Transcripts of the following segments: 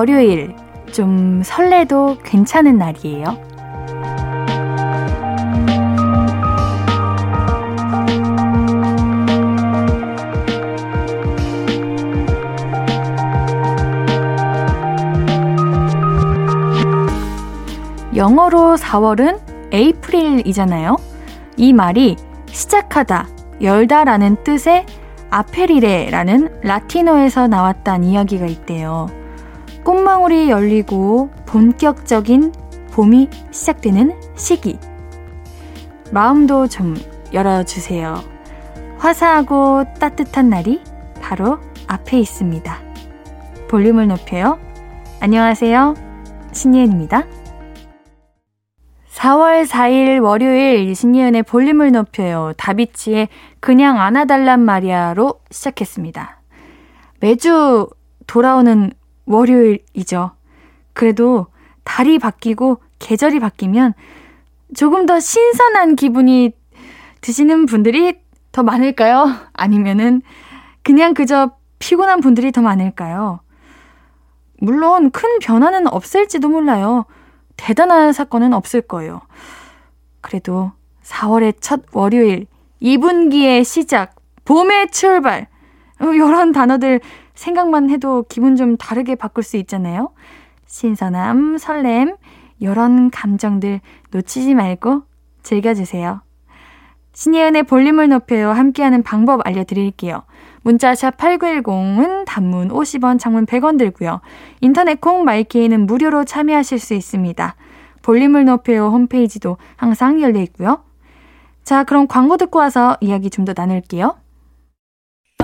첫 월요일. 좀 설레도 괜찮은 날이에요. 영어로 4월은 에이프릴이잖아요. 이 말이 시작하다, 열다라는 뜻의 아페리레라는 라틴어에서 나왔다는 이야기가 있대요. 꽃망울이 열리고 본격적인 봄이 시작되는 시기. 마음도 좀 열어주세요. 화사하고 따뜻한 날이 바로 앞에 있습니다. 볼륨을 높여요. 안녕하세요. 신예은입니다. 4월 4일 월요일 신예은의 볼륨을 높여요. 다비치의 그냥 안아달란 말이야로 시작했습니다. 매주 돌아오는 월요일이죠. 그래도 달이 바뀌고 계절이 바뀌면 조금 더 신선한 기분이 드시는 분들이 더 많을까요? 아니면은 그냥 그저 피곤한 분들이 더 많을까요? 물론 큰 변화는 없을지도 몰라요. 대단한 사건은 없을 거예요. 그래도 4월의 첫 월요일, 2분기의 시작, 봄의 출발, 이런 단어들 생각만 해도 기분 좀 다르게 바꿀 수 있잖아요. 신선함, 설렘, 이런 감정들 놓치지 말고 즐겨주세요. 신예은의 볼륨을 높여요. 함께하는 방법 알려드릴게요. 문자샵 8910은 단문 50원, 장문 100원 들고요. 인터넷 콩 마이케이는 무료로 참여하실 수 있습니다. 볼륨을 높여요 홈페이지도 항상 열려 있고요. 자, 그럼 광고 듣고 와서 이야기 좀 더 나눌게요.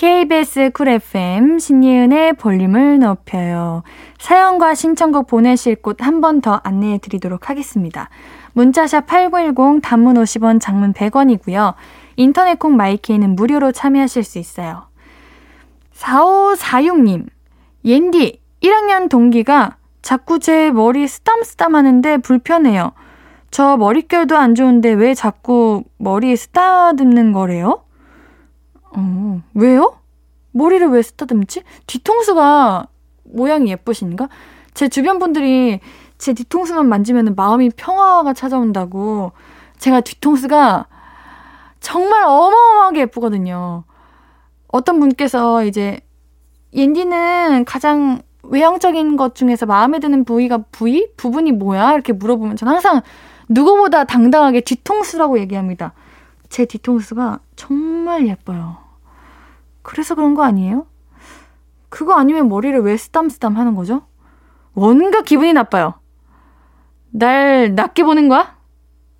KBS 쿨 FM 신예은의 볼륨을 높여요. 사연과 신청곡 보내실 곳 한 번 더 안내해 드리도록 하겠습니다. 문자 샵 8910 단문 50원 장문 100원이고요. 인터넷 콩 마이케이는 무료로 참여하실 수 있어요. 4546님, 옌디 1학년 동기가 자꾸 제 머리 쓰담쓰담 하는데 불편해요. 저 머릿결도 안 좋은데 왜 자꾸 머리 쓰다듬는 거래요? 어, 왜요? 머리를 왜 쓰다듬지? 뒤통수가 모양이 예쁘신가? 제 주변 분들이 제 뒤통수만 만지면 마음이 평화가 찾아온다고. 제가 뒤통수가 정말 어마어마하게 예쁘거든요. 어떤 분께서 이제 옌디는 가장 외형적인 것 중에서 마음에 드는 부위가 부위? 부분이 뭐야? 이렇게 물어보면 저는 항상 누구보다 당당하게 뒤통수라고 얘기합니다. 제 뒤통수가 정말 예뻐요. 그래서 그런 거 아니에요? 그거 아니면 머리를 왜 쓰담쓰담 하는 거죠? 뭔가 기분이 나빠요. 날 낮게 보는 거야?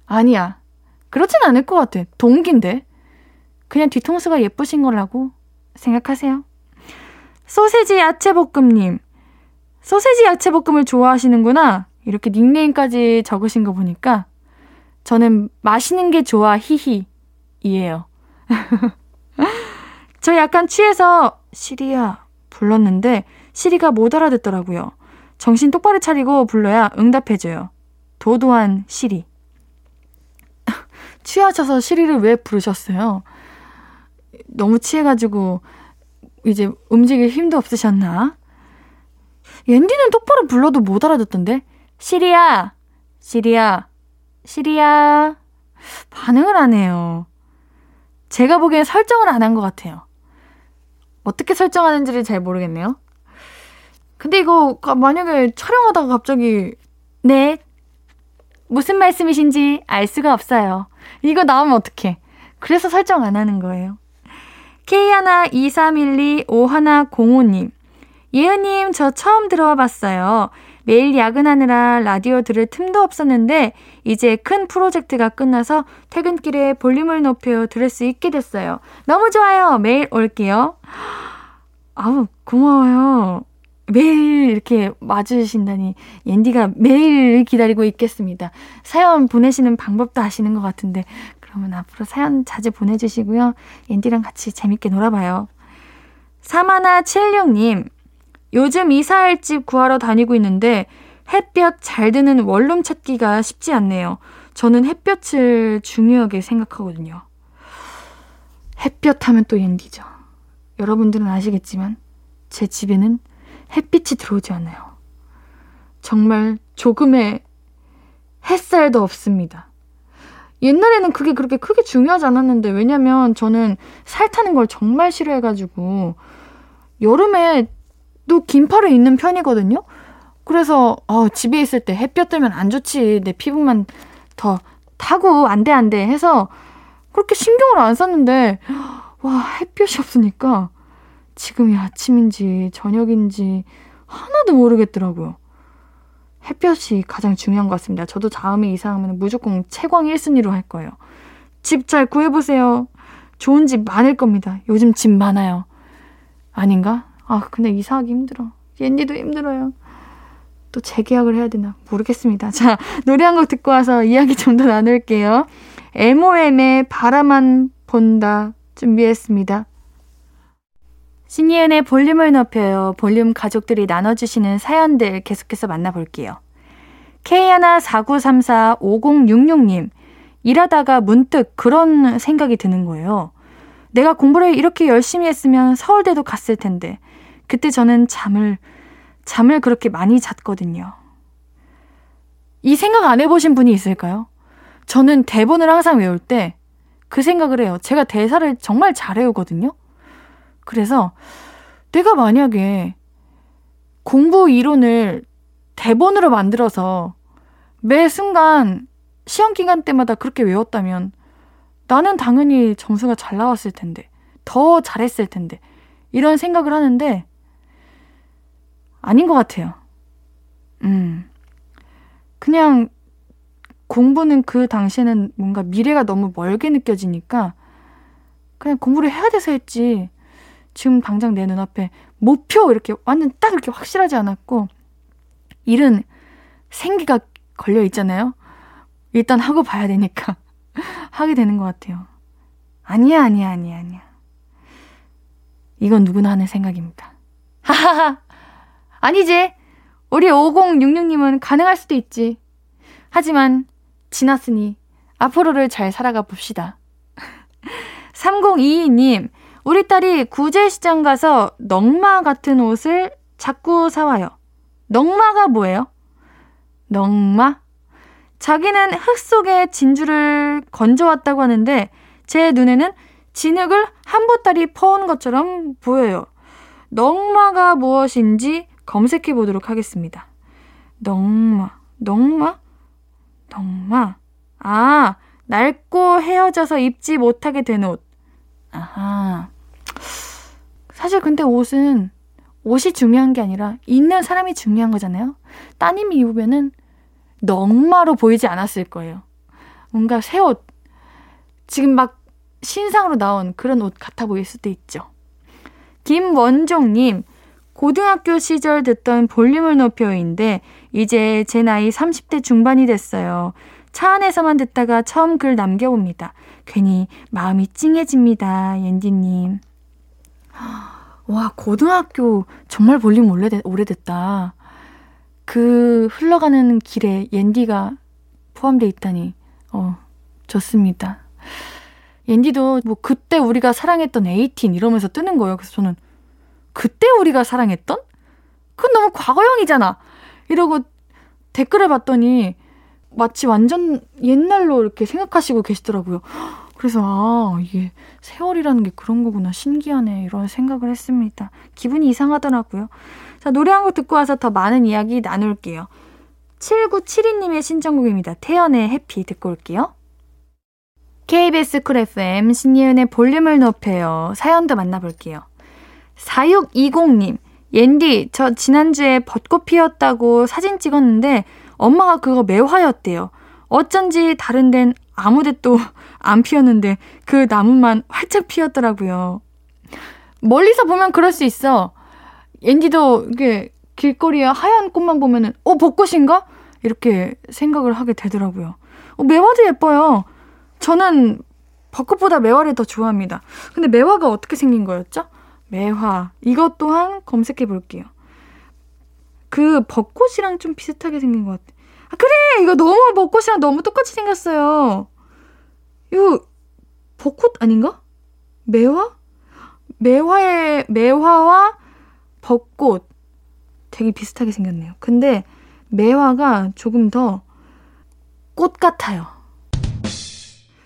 아니야. 그렇진 않을 것 같아. 동기인데. 그냥 뒤통수가 예쁘신 거라고 생각하세요. 소세지 야채볶음님. 소세지 야채볶음을 좋아하시는구나. 이렇게 닉네임까지 적으신 거 보니까 저는 맛있는 게 좋아 히히 이에요. 저 약간 취해서 시리야 불렀는데 시리가 못 알아듣더라고요. 정신 똑바로 차리고 불러야 응답해줘요. 도도한 시리. 취하셔서 시리를 왜 부르셨어요? 너무 취해가지고 이제 움직일 힘도 없으셨나? 옌디는 똑바로 불러도 못 알아듣던데? 시리야! 시리야! 시리야! 반응을 안 해요. 제가 보기엔 설정을 안 한 것 같아요. 어떻게 설정하는지를 잘 모르겠네요. 근데 이거 만약에 촬영하다가 갑자기 네 무슨 말씀이신지 알 수가 없어요. 이거 나오면 어떡해. 그래서 설정 안 하는 거예요. K123125105님 예은님, 저 처음 들어와 봤어요. 매일 야근하느라 라디오 들을 틈도 없었는데, 이제 큰 프로젝트가 끝나서 퇴근길에 볼륨을 높여 들을 수 있게 됐어요. 너무 좋아요. 매일 올게요. 아우, 고마워요. 매일 이렇게 맞으신다니 옌디가 매일 기다리고 있겠습니다. 사연 보내시는 방법도 아시는 것 같은데 그러면 앞으로 사연 자주 보내주시고요. 앤디랑 같이 재밌게 놀아봐요. 사마나 76님, 요즘 이사할 집 구하러 다니고 있는데 햇볕 잘 드는 원룸 찾기가 쉽지 않네요. 저는 햇볕을 중요하게 생각하거든요. 햇볕 하면 또 옌디죠. 여러분들은 아시겠지만 제 집에는 햇빛이 들어오지 않아요. 정말 조금의 햇살도 없습니다. 옛날에는 그게 그렇게 크게 중요하지 않았는데 왜냐면 저는 살 타는 걸 정말 싫어해가지고 여름에 또 긴팔을 입는 편이거든요. 그래서 어, 집에 있을 때 햇볕 들면 안 좋지 내 피부만 더 타고 안 돼 안 돼 해서 그렇게 신경을 안 썼는데 와 햇볕이 없으니까 지금이 아침인지 저녁인지 하나도 모르겠더라고요. 햇볕이 가장 중요한 것 같습니다. 저도 다음에 이사하면 무조건 채광 1순위로 할 거예요. 집 잘 구해보세요. 좋은 집 많을 겁니다. 요즘 집 많아요. 아닌가? 아, 근데 이사하기 힘들어. 옌디도 힘들어요. 또 재계약을 해야 되나? 모르겠습니다. 자, 노래 한 곡 듣고 와서 이야기 좀 더 나눌게요. MOM의 바라만 본다 준비했습니다. 신이은의 볼륨을 높여요. 볼륨 가족들이 나눠주시는 사연들 계속해서 만나볼게요. K149345066님, 일하다가 문득 그런 생각이 드는 거예요. 내가 공부를 이렇게 열심히 했으면 서울대도 갔을 텐데, 그때 저는 잠을, 잠을 그렇게 많이 잤거든요. 이 생각 안 해보신 분이 있을까요? 저는 대본을 항상 외울 때 그 생각을 해요. 제가 대사를 정말 잘 외우거든요. 그래서 내가 만약에 공부 이론을 대본으로 만들어서 매 순간 시험 기간 때마다 그렇게 외웠다면 나는 당연히 점수가 잘 나왔을 텐데, 더 잘했을 텐데, 이런 생각을 하는데, 아닌 것 같아요. 음. 그냥 공부는 그 당시에는 뭔가 미래가 너무 멀게 느껴지니까 그냥 공부를 해야 돼서 했지. 지금 당장 내 눈앞에 목표 이렇게 완전 딱 이렇게 확실하지 않았고 일은 생기가 걸려 있잖아요. 일단 하고 봐야 되니까 하게 되는 것 같아요. 아니야, 아니야, 아니야, 아니야. 이건 누구나 하는 생각입니다. 하하하. 아니지. 우리 5066님은 가능할 수도 있지. 하지만 지났으니 앞으로를 잘 살아가 봅시다. 3022님, 우리 딸이 구제시장 가서 넝마 같은 옷을 자꾸 사와요. 넝마가 뭐예요? 넝마? 자기는 흙 속에 진주를 건져왔다고 하는데 제 눈에는 진흙을 한 보따리 퍼온 것처럼 보여요. 넝마가 무엇인지 검색해 보도록 하겠습니다. 넝마, 넝마? 넝마? 아, 낡고 헤어져서 입지 못하게 된 옷. 아하. 사실 근데 옷은 옷이 중요한 게 아니라 있는 사람이 중요한 거잖아요. 따님이 입으면은 넝마로 보이지 않았을 거예요. 뭔가 새 옷. 지금 막 신상으로 나온 그런 옷 같아 보일 수도 있죠. 김원종님, 고등학교 시절 듣던 볼륨을 높여인데, 이제 제 나이 30대 중반이 됐어요. 차 안에서만 듣다가 처음 글 남겨봅니다. 괜히 마음이 찡해집니다. 옌디님. 와, 고등학교 정말 볼륨 오래됐, 오래됐다. 그 흘러가는 길에 옌디가 포함되어 있다니, 어, 좋습니다. 옌디도 뭐 그때 우리가 사랑했던 에이틴 이러면서 뜨는 거예요. 그래서 저는 그때 우리가 사랑했던? 그건 너무 과거형이잖아. 이러고 댓글을 봤더니 마치 완전 옛날로 이렇게 생각하시고 계시더라고요. 그래서 아 이게 세월이라는 게 그런 거구나 신기하네 이런 생각을 했습니다. 기분이 이상하더라고요. 자 노래 한 곡 듣고 와서 더 많은 이야기 나눌게요. 7972님의 신청곡입니다. 태연의 Happy 듣고 올게요. KBS 쿨 FM 신예은의 볼륨을 높여요. 사연도 만나볼게요. 4620님 옌디 저 지난주에 벚꽃 피었다고 사진 찍었는데 엄마가 그거 매화였대요. 어쩐지 다른 데는 아무데 또 안 피었는데 그 나무만 활짝 피었더라고요. 멀리서 보면 그럴 수 있어. 앤디도 이게 길거리에 하얀 꽃만 보면은 어 벚꽃인가? 이렇게 생각을 하게 되더라고요. 어, 매화도 예뻐요. 저는 벚꽃보다 매화를 더 좋아합니다. 근데 매화가 어떻게 생긴 거였죠? 매화. 이것 또한 검색해 볼게요. 그 벚꽃이랑 좀 비슷하게 생긴 것 같아. 아, 그래! 이거 너무 벚꽃이랑 너무 똑같이 생겼어요. 이거 벚꽃 아닌가? 매화? 매화의, 매화와 벚꽃. 되게 비슷하게 생겼네요. 근데 매화가 조금 더 꽃 같아요.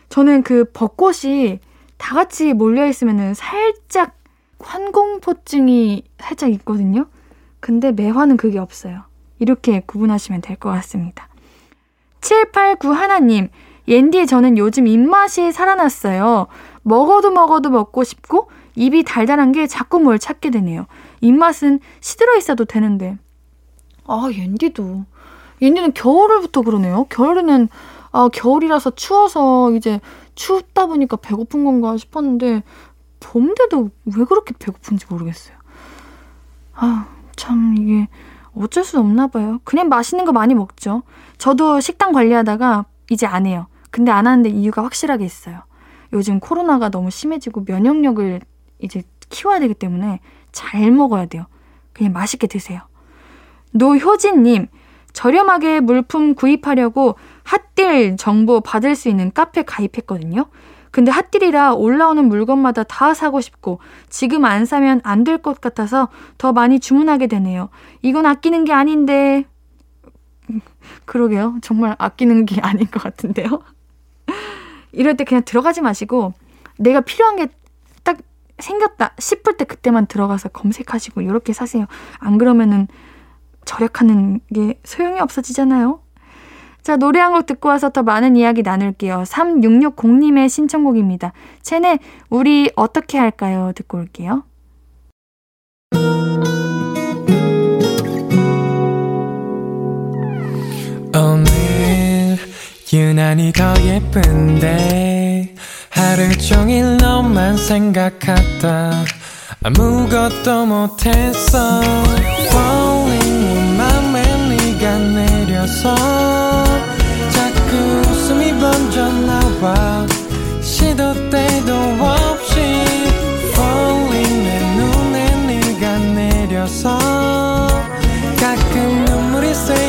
저는 그 벚꽃이 다 같이 몰려있으면은 살짝 환공포증이 살짝 있거든요. 근데 매화는 그게 없어요. 이렇게 구분하시면 될 것 같습니다. 789 하나님, 옌디 저는 요즘 입맛이 살아났어요. 먹어도 먹어도 먹고 싶고 입이 달달한 게 자꾸 뭘 찾게 되네요. 입맛은 시들어 있어도 되는데. 아, 옌디도. 옌디는 겨울부터 그러네요. 겨울에는 아, 겨울이라서 추워서 이제 춥다 보니까 배고픈 건가 싶었는데 봄 돼도 왜 그렇게 배고픈지 모르겠어요. 아, 참 이게 어쩔 수 없나 봐요. 그냥 맛있는 거 많이 먹죠. 저도 식단 관리하다가 이제 안 해요. 근데 안 하는데 이유가 확실하게 있어요. 요즘 코로나가 너무 심해지고 면역력을 이제 키워야 되기 때문에 잘 먹어야 돼요. 그냥 맛있게 드세요. 노효진님, 저렴하게 물품 구입하려고 핫딜 정보 받을 수 있는 카페 가입했거든요. 근데 핫딜이라 올라오는 물건마다 다 사고 싶고 지금 안 사면 안 될 것 같아서 더 많이 주문하게 되네요. 이건 아끼는 게 아닌데. 그러게요. 정말 아끼는 게 아닌 것 같은데요. 이럴 때 그냥 들어가지 마시고 내가 필요한 게 딱 생겼다 싶을 때 그때만 들어가서 검색하시고 이렇게 사세요. 안 그러면은 절약하는 게 소용이 없어지잖아요. 자, 노래 한 곡 듣고 와서 더 많은 이야기 나눌게요. 3660님의 신청곡입니다. 쟤네, 우리 어떻게 할까요? 듣고 올게요. 오늘 유난히 더 예쁜데 하루 종일 너만 생각하다 아무것도 못했어 Falling 맘에 네가 내려서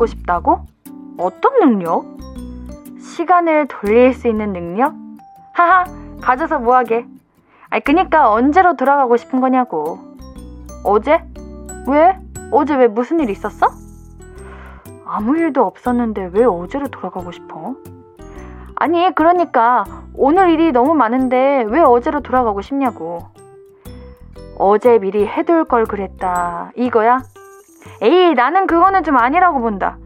갖고 싶다고? 어떤 능력? 시간을 돌릴 수 있는 능력? 하하, 가져서 뭐하게. 아니, 그니까 언제로 돌아가고 싶은 거냐고. 어제? 왜? 어제 왜 무슨 일 있었어? 아무 일도 없었는데 왜 어제로 돌아가고 싶어? 아니, 그러니까 오늘 일이 너무 많은데 왜 어제로 돌아가고 싶냐고. 어제 미리 해둘 걸 그랬다. 이거야? 에이, 나는 그거는 좀 아니라고 본다.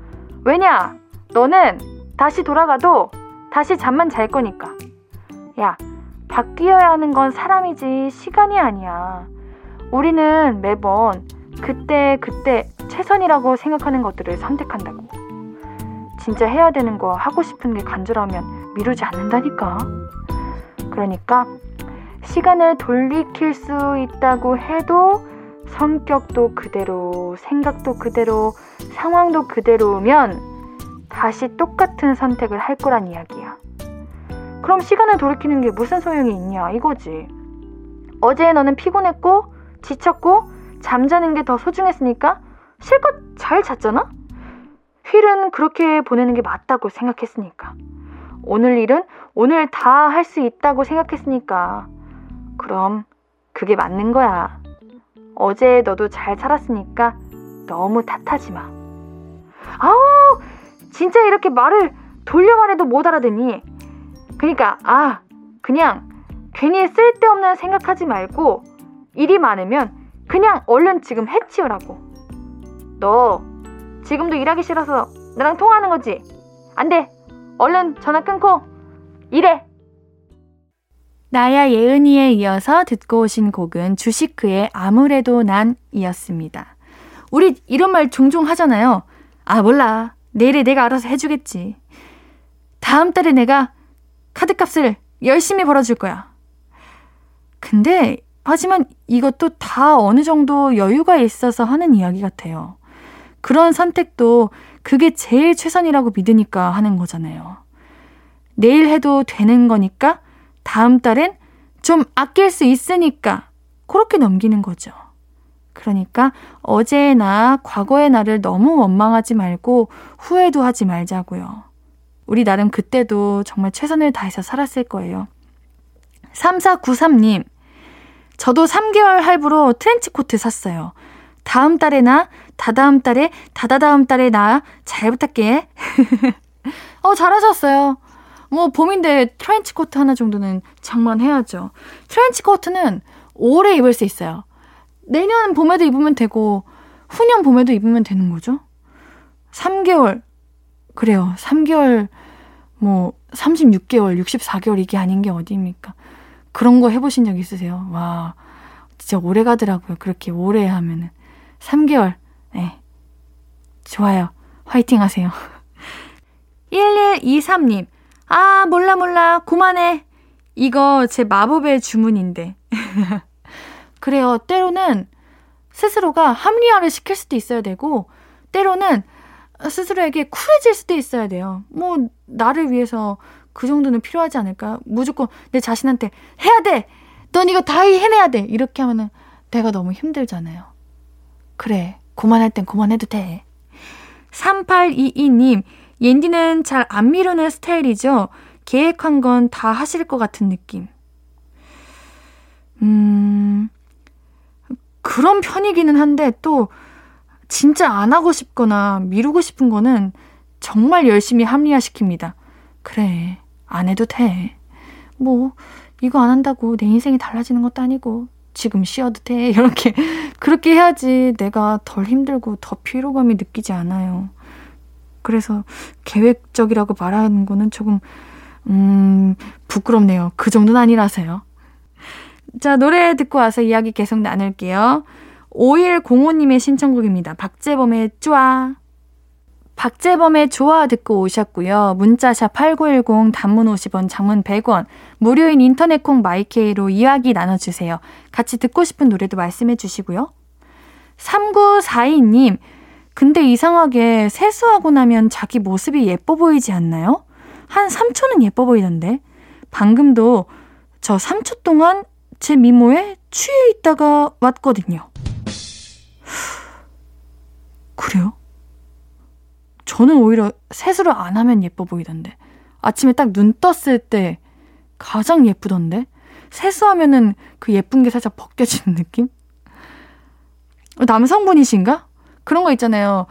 왜냐? 너는 다시 돌아가도 다시 잠만 잘 거니까. 야, 바뀌어야 하는 건 사람이지 시간이 아니야. 우리는 매번 그때 그때 최선이라고 생각하는 것들을 선택한다고. 진짜 해야 되는 거 하고 싶은 게 간절하면 미루지 않는다니까. 그러니까 시간을 돌이킬 수 있다고 해도 성격도 그대로, 생각도 그대로, 상황도 그대로면 다시 똑같은 선택을 할 거란 이야기야. 그럼 시간을 돌이키는 게 무슨 소용이 있냐 이거지. 어제 너는 피곤했고 지쳤고 잠자는 게 더 소중했으니까 실컷 잘 잤잖아? 휠은 그렇게 보내는 게 맞다고 생각했으니까. 오늘 일은 오늘 다 할 수 있다고 생각했으니까. 그럼 그게 맞는 거야. 어제 너도 잘 살았으니까 너무 탓하지 마. 아우, 진짜 이렇게 말을 돌려 말해도 못 알아듣니? 그니까, 아, 그냥 괜히 쓸데없는 생각하지 말고 일이 많으면 그냥 얼른 지금 해치우라고. 너 지금도 일하기 싫어서 나랑 통화하는 거지? 안 돼. 얼른 전화 끊고 일해. 나야 예은이에 이어서 듣고 오신 곡은 주시크의 아무래도 난이었습니다. 우리 이런 말 종종 하잖아요. 아, 몰라. 내일에 내가 알아서 해주겠지. 다음 달에 내가 카드값을 열심히 벌어줄 거야. 근데, 하지만 이것도 다 어느 정도 여유가 있어서 하는 이야기 같아요. 그런 선택도 그게 제일 최선이라고 믿으니까 하는 거잖아요. 내일 해도 되는 거니까 다음 달엔 좀 아낄 수 있으니까 그렇게 넘기는 거죠. 그러니까 어제나 과거의 나를 너무 원망하지 말고 후회도 하지 말자고요. 우리 나름 그때도 정말 최선을 다해서 살았을 거예요. 3493님, 저도 3개월 할부로 트렌치코트 샀어요. 다음 달에 나 다다음 달에 다다다음 달에 나 잘 부탁해. 어, 잘하셨어요. 뭐 봄인데 트렌치 코트 하나 정도는 장만해야죠. 트렌치 코트는 오래 입을 수 있어요. 내년 봄에도 입으면 되고 후년 봄에도 입으면 되는 거죠. 3개월 그래요. 3개월 뭐 36개월, 64개월 이게 아닌 게 어디입니까? 그런 거 해보신 적 있으세요? 와, 진짜 오래 가더라고요. 그렇게 오래 하면은. 3개월. 네. 좋아요. 화이팅 하세요. 1123님. 아, 몰라, 몰라. 그만해. 이거 제 마법의 주문인데. 그래요. 때로는 스스로가 합리화를 시킬 수도 있어야 되고, 때로는 스스로에게 쿨해질 수도 있어야 돼요. 뭐, 나를 위해서 그 정도는 필요하지 않을까? 무조건 내 자신한테 해야 돼! 넌 이거 다 해내야 돼! 이렇게 하면은 내가 너무 힘들잖아요. 그래. 그만할 땐 그만해도 돼. 3822님, 옌디는 잘 안 미루는 스타일이죠? 계획한 건 다 하실 것 같은 느낌. 음, 그런 편이기는 한데 또 진짜 안 하고 싶거나 미루고 싶은 거는 정말 열심히 합리화시킵니다. 그래, 안 해도 돼. 뭐, 이거 안 한다고 내 인생이 달라지는 것도 아니고, 지금 쉬어도 돼. 이렇게, 그렇게 해야지 내가 덜 힘들고 더 피로감이 느끼지 않아요. 그래서 계획적이라고 말하는 거는 조금, 음, 부끄럽네요. 그 정도는 아니라서요. 자, 노래 듣고 와서 이야기 계속 나눌게요. 5105님의 신청곡입니다. 박재범의 쪼아. 박재범의 좋아 듣고 오셨고요. 문자샵 8910 단문 50원, 장문 100원, 무료인 인터넷 콩 마이케이로 이야기 나눠주세요. 같이 듣고 싶은 노래도 말씀해 주시고요. 3942님, 근데 이상하게 세수하고 나면 자기 모습이 예뻐 보이지 않나요? 한 3초는 예뻐 보이던데. 방금도 저 3초 동안 제 미모에 취해 있다가 왔거든요. 그래요? 저는 오히려 세수를 안 하면 예뻐 보이던데. 아침에 딱 눈 떴을 때 가장 예쁘던데? 세수하면은 그 예쁜 게 살짝 벗겨지는 느낌? 남성분이신가? 그런 거 있잖아요.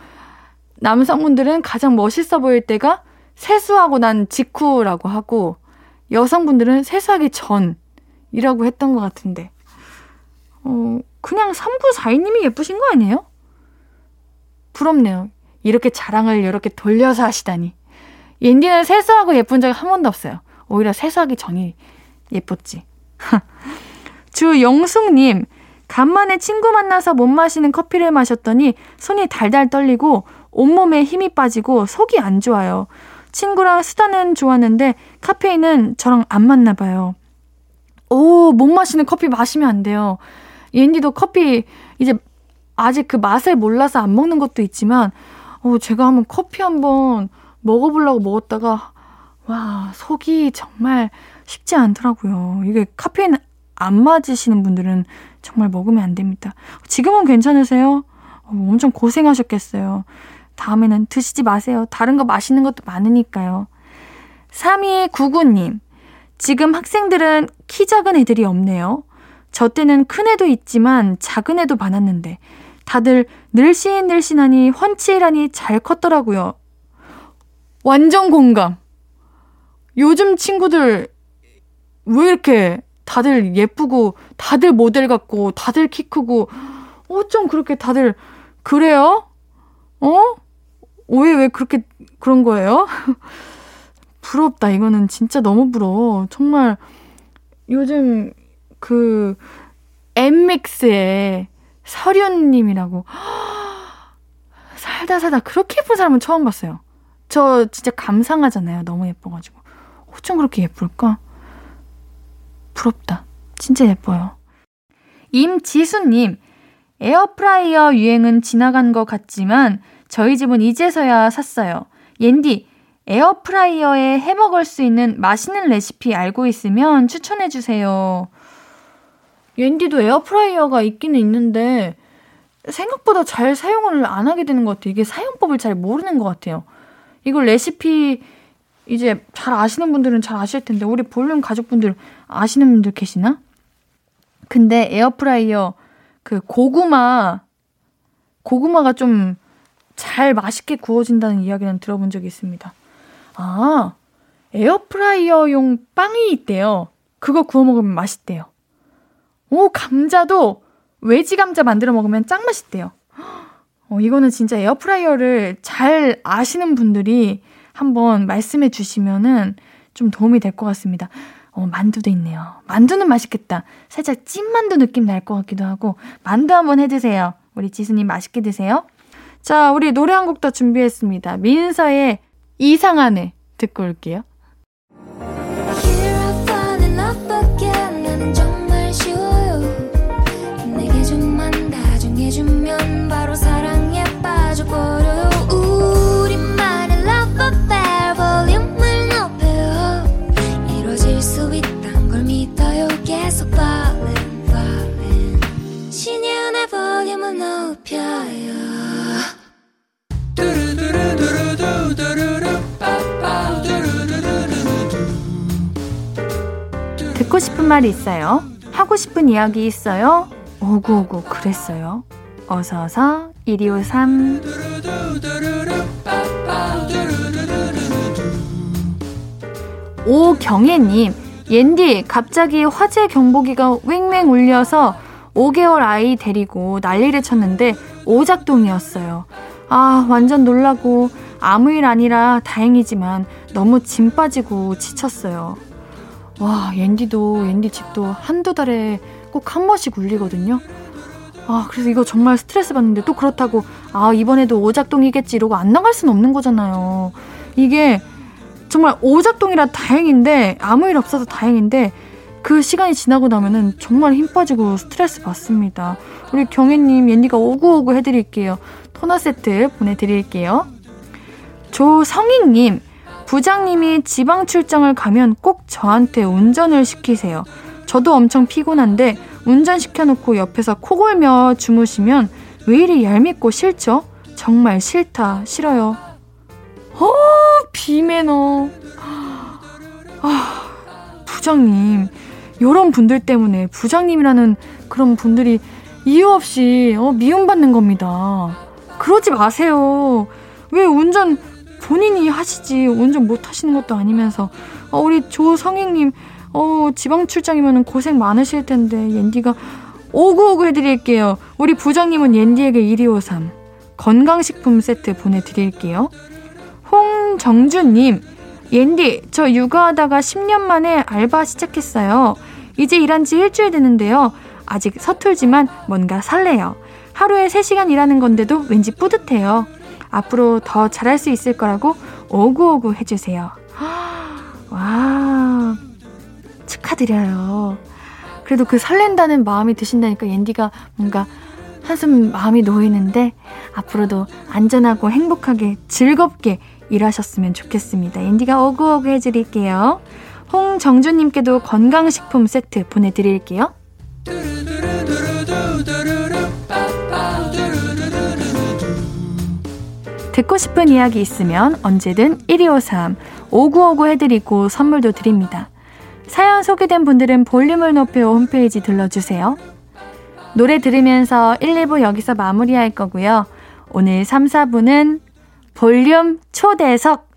남성분들은 가장 멋있어 보일 때가 세수하고 난 직후라고 하고, 여성분들은 세수하기 전이라고 했던 것 같은데. 어, 그냥 3942님이 예쁘신 거 아니에요? 부럽네요. 이렇게 자랑을 이렇게 돌려서 하시다니. 옌디는 세수하고 예쁜 적이 한 번도 없어요. 오히려 세수하기 전이 예뻤지. 주영숙님, 간만에 친구 만나서 못 마시는 커피를 마셨더니 손이 달달 떨리고 온몸에 힘이 빠지고 속이 안 좋아요. 친구랑 수다는 좋았는데 카페인은 저랑 안 맞나 봐요. 오, 못 마시는 커피 마시면 안 돼요. 옌디도 커피 이제 아직 그 맛을 몰라서 안 먹는 것도 있지만 어, 제가 한번 커피 한번 먹어보려고 먹었다가 와 속이 정말 쉽지 않더라고요. 이게 카페인 안 맞으시는 분들은 정말 먹으면 안 됩니다. 지금은 괜찮으세요? 어, 엄청 고생하셨겠어요. 다음에는 드시지 마세요. 다른 거 맛있는 것도 많으니까요. 3299님, 지금 학생들은 키 작은 애들이 없네요. 저 때는 큰 애도 있지만 작은 애도 많았는데 다들 늘씬늘씬하니 훤칠하니 잘 컸더라고요. 완전 공감. 요즘 친구들 왜 이렇게 다들 예쁘고, 다들 모델 같고, 다들 키 크고, 어쩜 그렇게 다들, 그래요? 어? 왜, 왜 그렇게, 그런 거예요? 부럽다. 이거는 진짜 너무 부러워. 정말, 요즘, 그, 엠믹스의 서륜님이라고. 살다 살다 그렇게 예쁜 사람은 처음 봤어요. 저 진짜 감상하잖아요. 너무 예뻐가지고. 어쩜 그렇게 예쁠까? 부럽다. 진짜 예뻐요. 임지수님, 에어프라이어 유행은 지나간 것 같지만 저희 집은 이제서야 샀어요. 옌디, 에어프라이어에 해 먹을 수 있는 맛있는 레시피 알고 있으면 추천해 주세요. 옌디도 에어프라이어가 있기는 있는데 생각보다 잘 사용을 안 하게 되는 것 같아요. 이게 사용법을 잘 모르는 것 같아요. 이걸 레시피 이제 잘 아시는 분들은 잘 아실 텐데 우리 볼륨 가족분들 아시는 분들 계시나? 근데 에어프라이어 그 고구마 고구마가 좀 잘 맛있게 구워진다는 이야기는 들어본 적이 있습니다. 아, 에어프라이어용 빵이 있대요. 그거 구워 먹으면 맛있대요. 오, 감자도 웨지 감자 만들어 먹으면 짱 맛있대요. 어, 이거는 진짜 에어프라이어를 잘 아시는 분들이 한번 말씀해 주시면은 좀 도움이 될 것 같습니다. 어, 만두도 있네요. 만두는 맛있겠다. 살짝 찐만두 느낌 날 것 같기도 하고, 만두 한번 해 드세요. 우리 지수님 맛있게 드세요. 자, 우리 노래 한 곡 더 준비했습니다. 민서의 이상하네 듣고 올게요. 듣고 싶은 말이 있어요? 하고 싶은 이야기 있어요? 오구오구 그랬어요. 어서어서 1253 오경혜님 옌디 갑자기 화재 경보기가 왱왱 울려서 5개월 아이 데리고 난리를 쳤는데 오작동이었어요. 아 완전 놀라고 아무 일 아니라 다행이지만 너무 짐 빠지고 지쳤어요. 와, 옌디도, 옌디 집도 한두 달에 꼭 한 번씩 울리거든요. 아, 그래서 이거 정말 스트레스 받는데 또 그렇다고, 아, 이번에도 오작동이겠지 이러고 안 나갈 수는 없는 거잖아요. 이게 정말 오작동이라 다행인데, 아무 일 없어서 다행인데, 그 시간이 지나고 나면은 정말 힘 빠지고 스트레스 받습니다. 우리 경혜님, 옌디가 오구오구 해드릴게요. 토너 세트 보내드릴게요. 조성익님, 부장님이 지방 출장을 가면 꼭 저한테 운전을 시키세요. 저도 엄청 피곤한데 운전 시켜놓고 옆에서 코 골며 주무시면 왜 이리 얄밉고 싫죠? 정말 싫다, 싫어요. 어, 비매너. 아, 부장님. 요런 분들 때문에 부장님이라는 그런 분들이 이유 없이 어, 미움받는 겁니다. 그러지 마세요. 왜 운전 본인이 하시지 운전 못 하시는 것도 아니면서 어, 우리 조성익님 어, 지방 출장이면 고생 많으실 텐데 옌디가 오구오구 해드릴게요. 우리 부장님은 옌디에게 1253 건강식품 세트 보내드릴게요. 홍정주님 옌디 저 육아하다가 10년 만에 알바 시작했어요. 이제 일한 지 일주일 되는데요. 아직 서툴지만 뭔가 설레요. 하루에 3시간 일하는 건데도 왠지 뿌듯해요. 앞으로 더 잘할 수 있을 거라고 오구오구 해주세요. 와, 축하드려요. 그래도 그 설렌다는 마음이 드신다니까 옌디가 뭔가 한숨 마음이 놓이는데 앞으로도 안전하고 행복하게 즐겁게 일하셨으면 좋겠습니다. 옌디가 오구오구 해드릴게요. 홍정주님께도 건강식품 세트 보내드릴게요. 듣고 싶은 이야기 있으면 언제든 1253 5959 해드리고 선물도 드립니다. 사연 소개된 분들은 볼륨을 높여 홈페이지 들러주세요. 노래 들으면서 1, 2부 여기서 마무리할 거고요. 오늘 3, 4부는 볼륨 초대석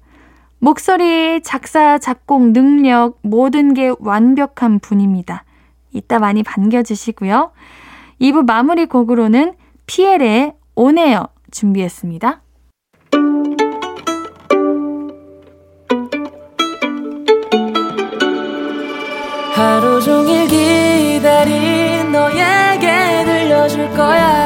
목소리, 작사, 작곡 능력 모든 게 완벽한 분입니다. 이따 많이 반겨주시고요. 2부 마무리 곡으로는 피엘의 오네요 준비했습니다. 하루 종일 기다린 너에게 들려줄 거야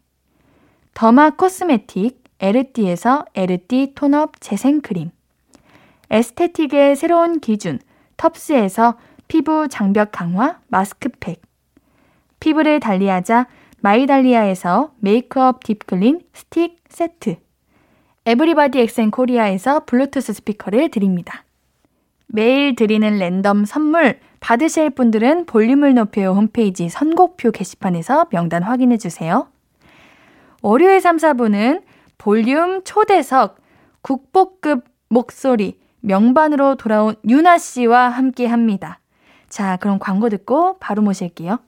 더마 코스메틱 에르띠에서 에르띠 톤업 재생크림 에스테틱의 새로운 기준 텁스에서 피부 장벽 강화 마스크팩 피부를 달리하자 마이달리아에서 메이크업 딥클린 스틱 세트 에브리바디 엑센 코리아에서 블루투스 스피커를 드립니다. 매일 드리는 랜덤 선물 받으실 분들은 볼륨을 높여요 홈페이지 선곡표 게시판에서 명단 확인해 주세요. 월요일 3, 4분은 볼륨 초대석 국보급 목소리 명반으로 돌아온 유나 씨와 함께 합니다. 자, 그럼 광고 듣고 바로 모실게요.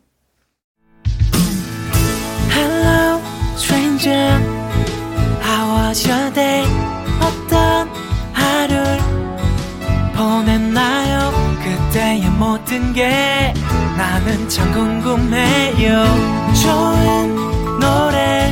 Hello, stranger. How was your day? 어떤 하루를 보냈나요? 그때의 모든 게 나는 참 궁금해요. 좋은 노래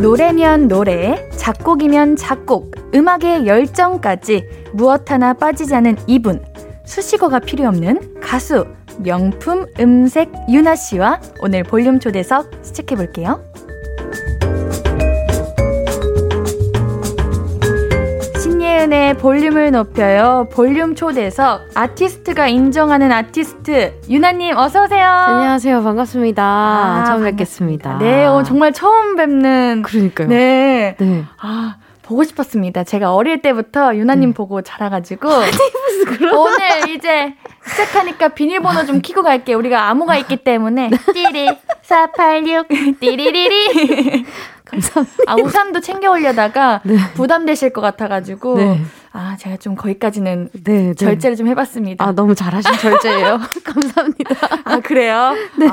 노래면 노래, 작곡이면 작곡, 음악의 열정까지 무엇 하나 빠지지 않은 이분. 수식어가 필요 없는 가수, 명품 음색 유나 씨와 오늘 볼륨 초대석 시작해 볼게요. 신예은의 볼륨을 높여요. 볼륨 초대석 아티스트가 인정하는 아티스트 유나님 어서 오세요. 안녕하세요. 반갑습니다. 아, 처음 뵙겠습니다. 네, 어, 정말 처음 뵙는. 그러니까요. 네. 네. 아, 보고 싶었습니다. 제가 어릴 때부터 유나님 네. 보고 자라가지고. 오늘 이제 시작하니까 비밀번호 좀 키고 갈게요. 우리가 암호가 있기 때문에. 띠리, 486, 띠리리리. 감사합니다. 아, 우산도 챙겨 올려다가 네. 부담되실 것 같아가지고. 네. 아, 제가 좀 거기까지는 네, 네. 절제를 좀 해봤습니다. 아, 너무 잘하신 절제예요. 감사합니다. 아, 그래요? 네.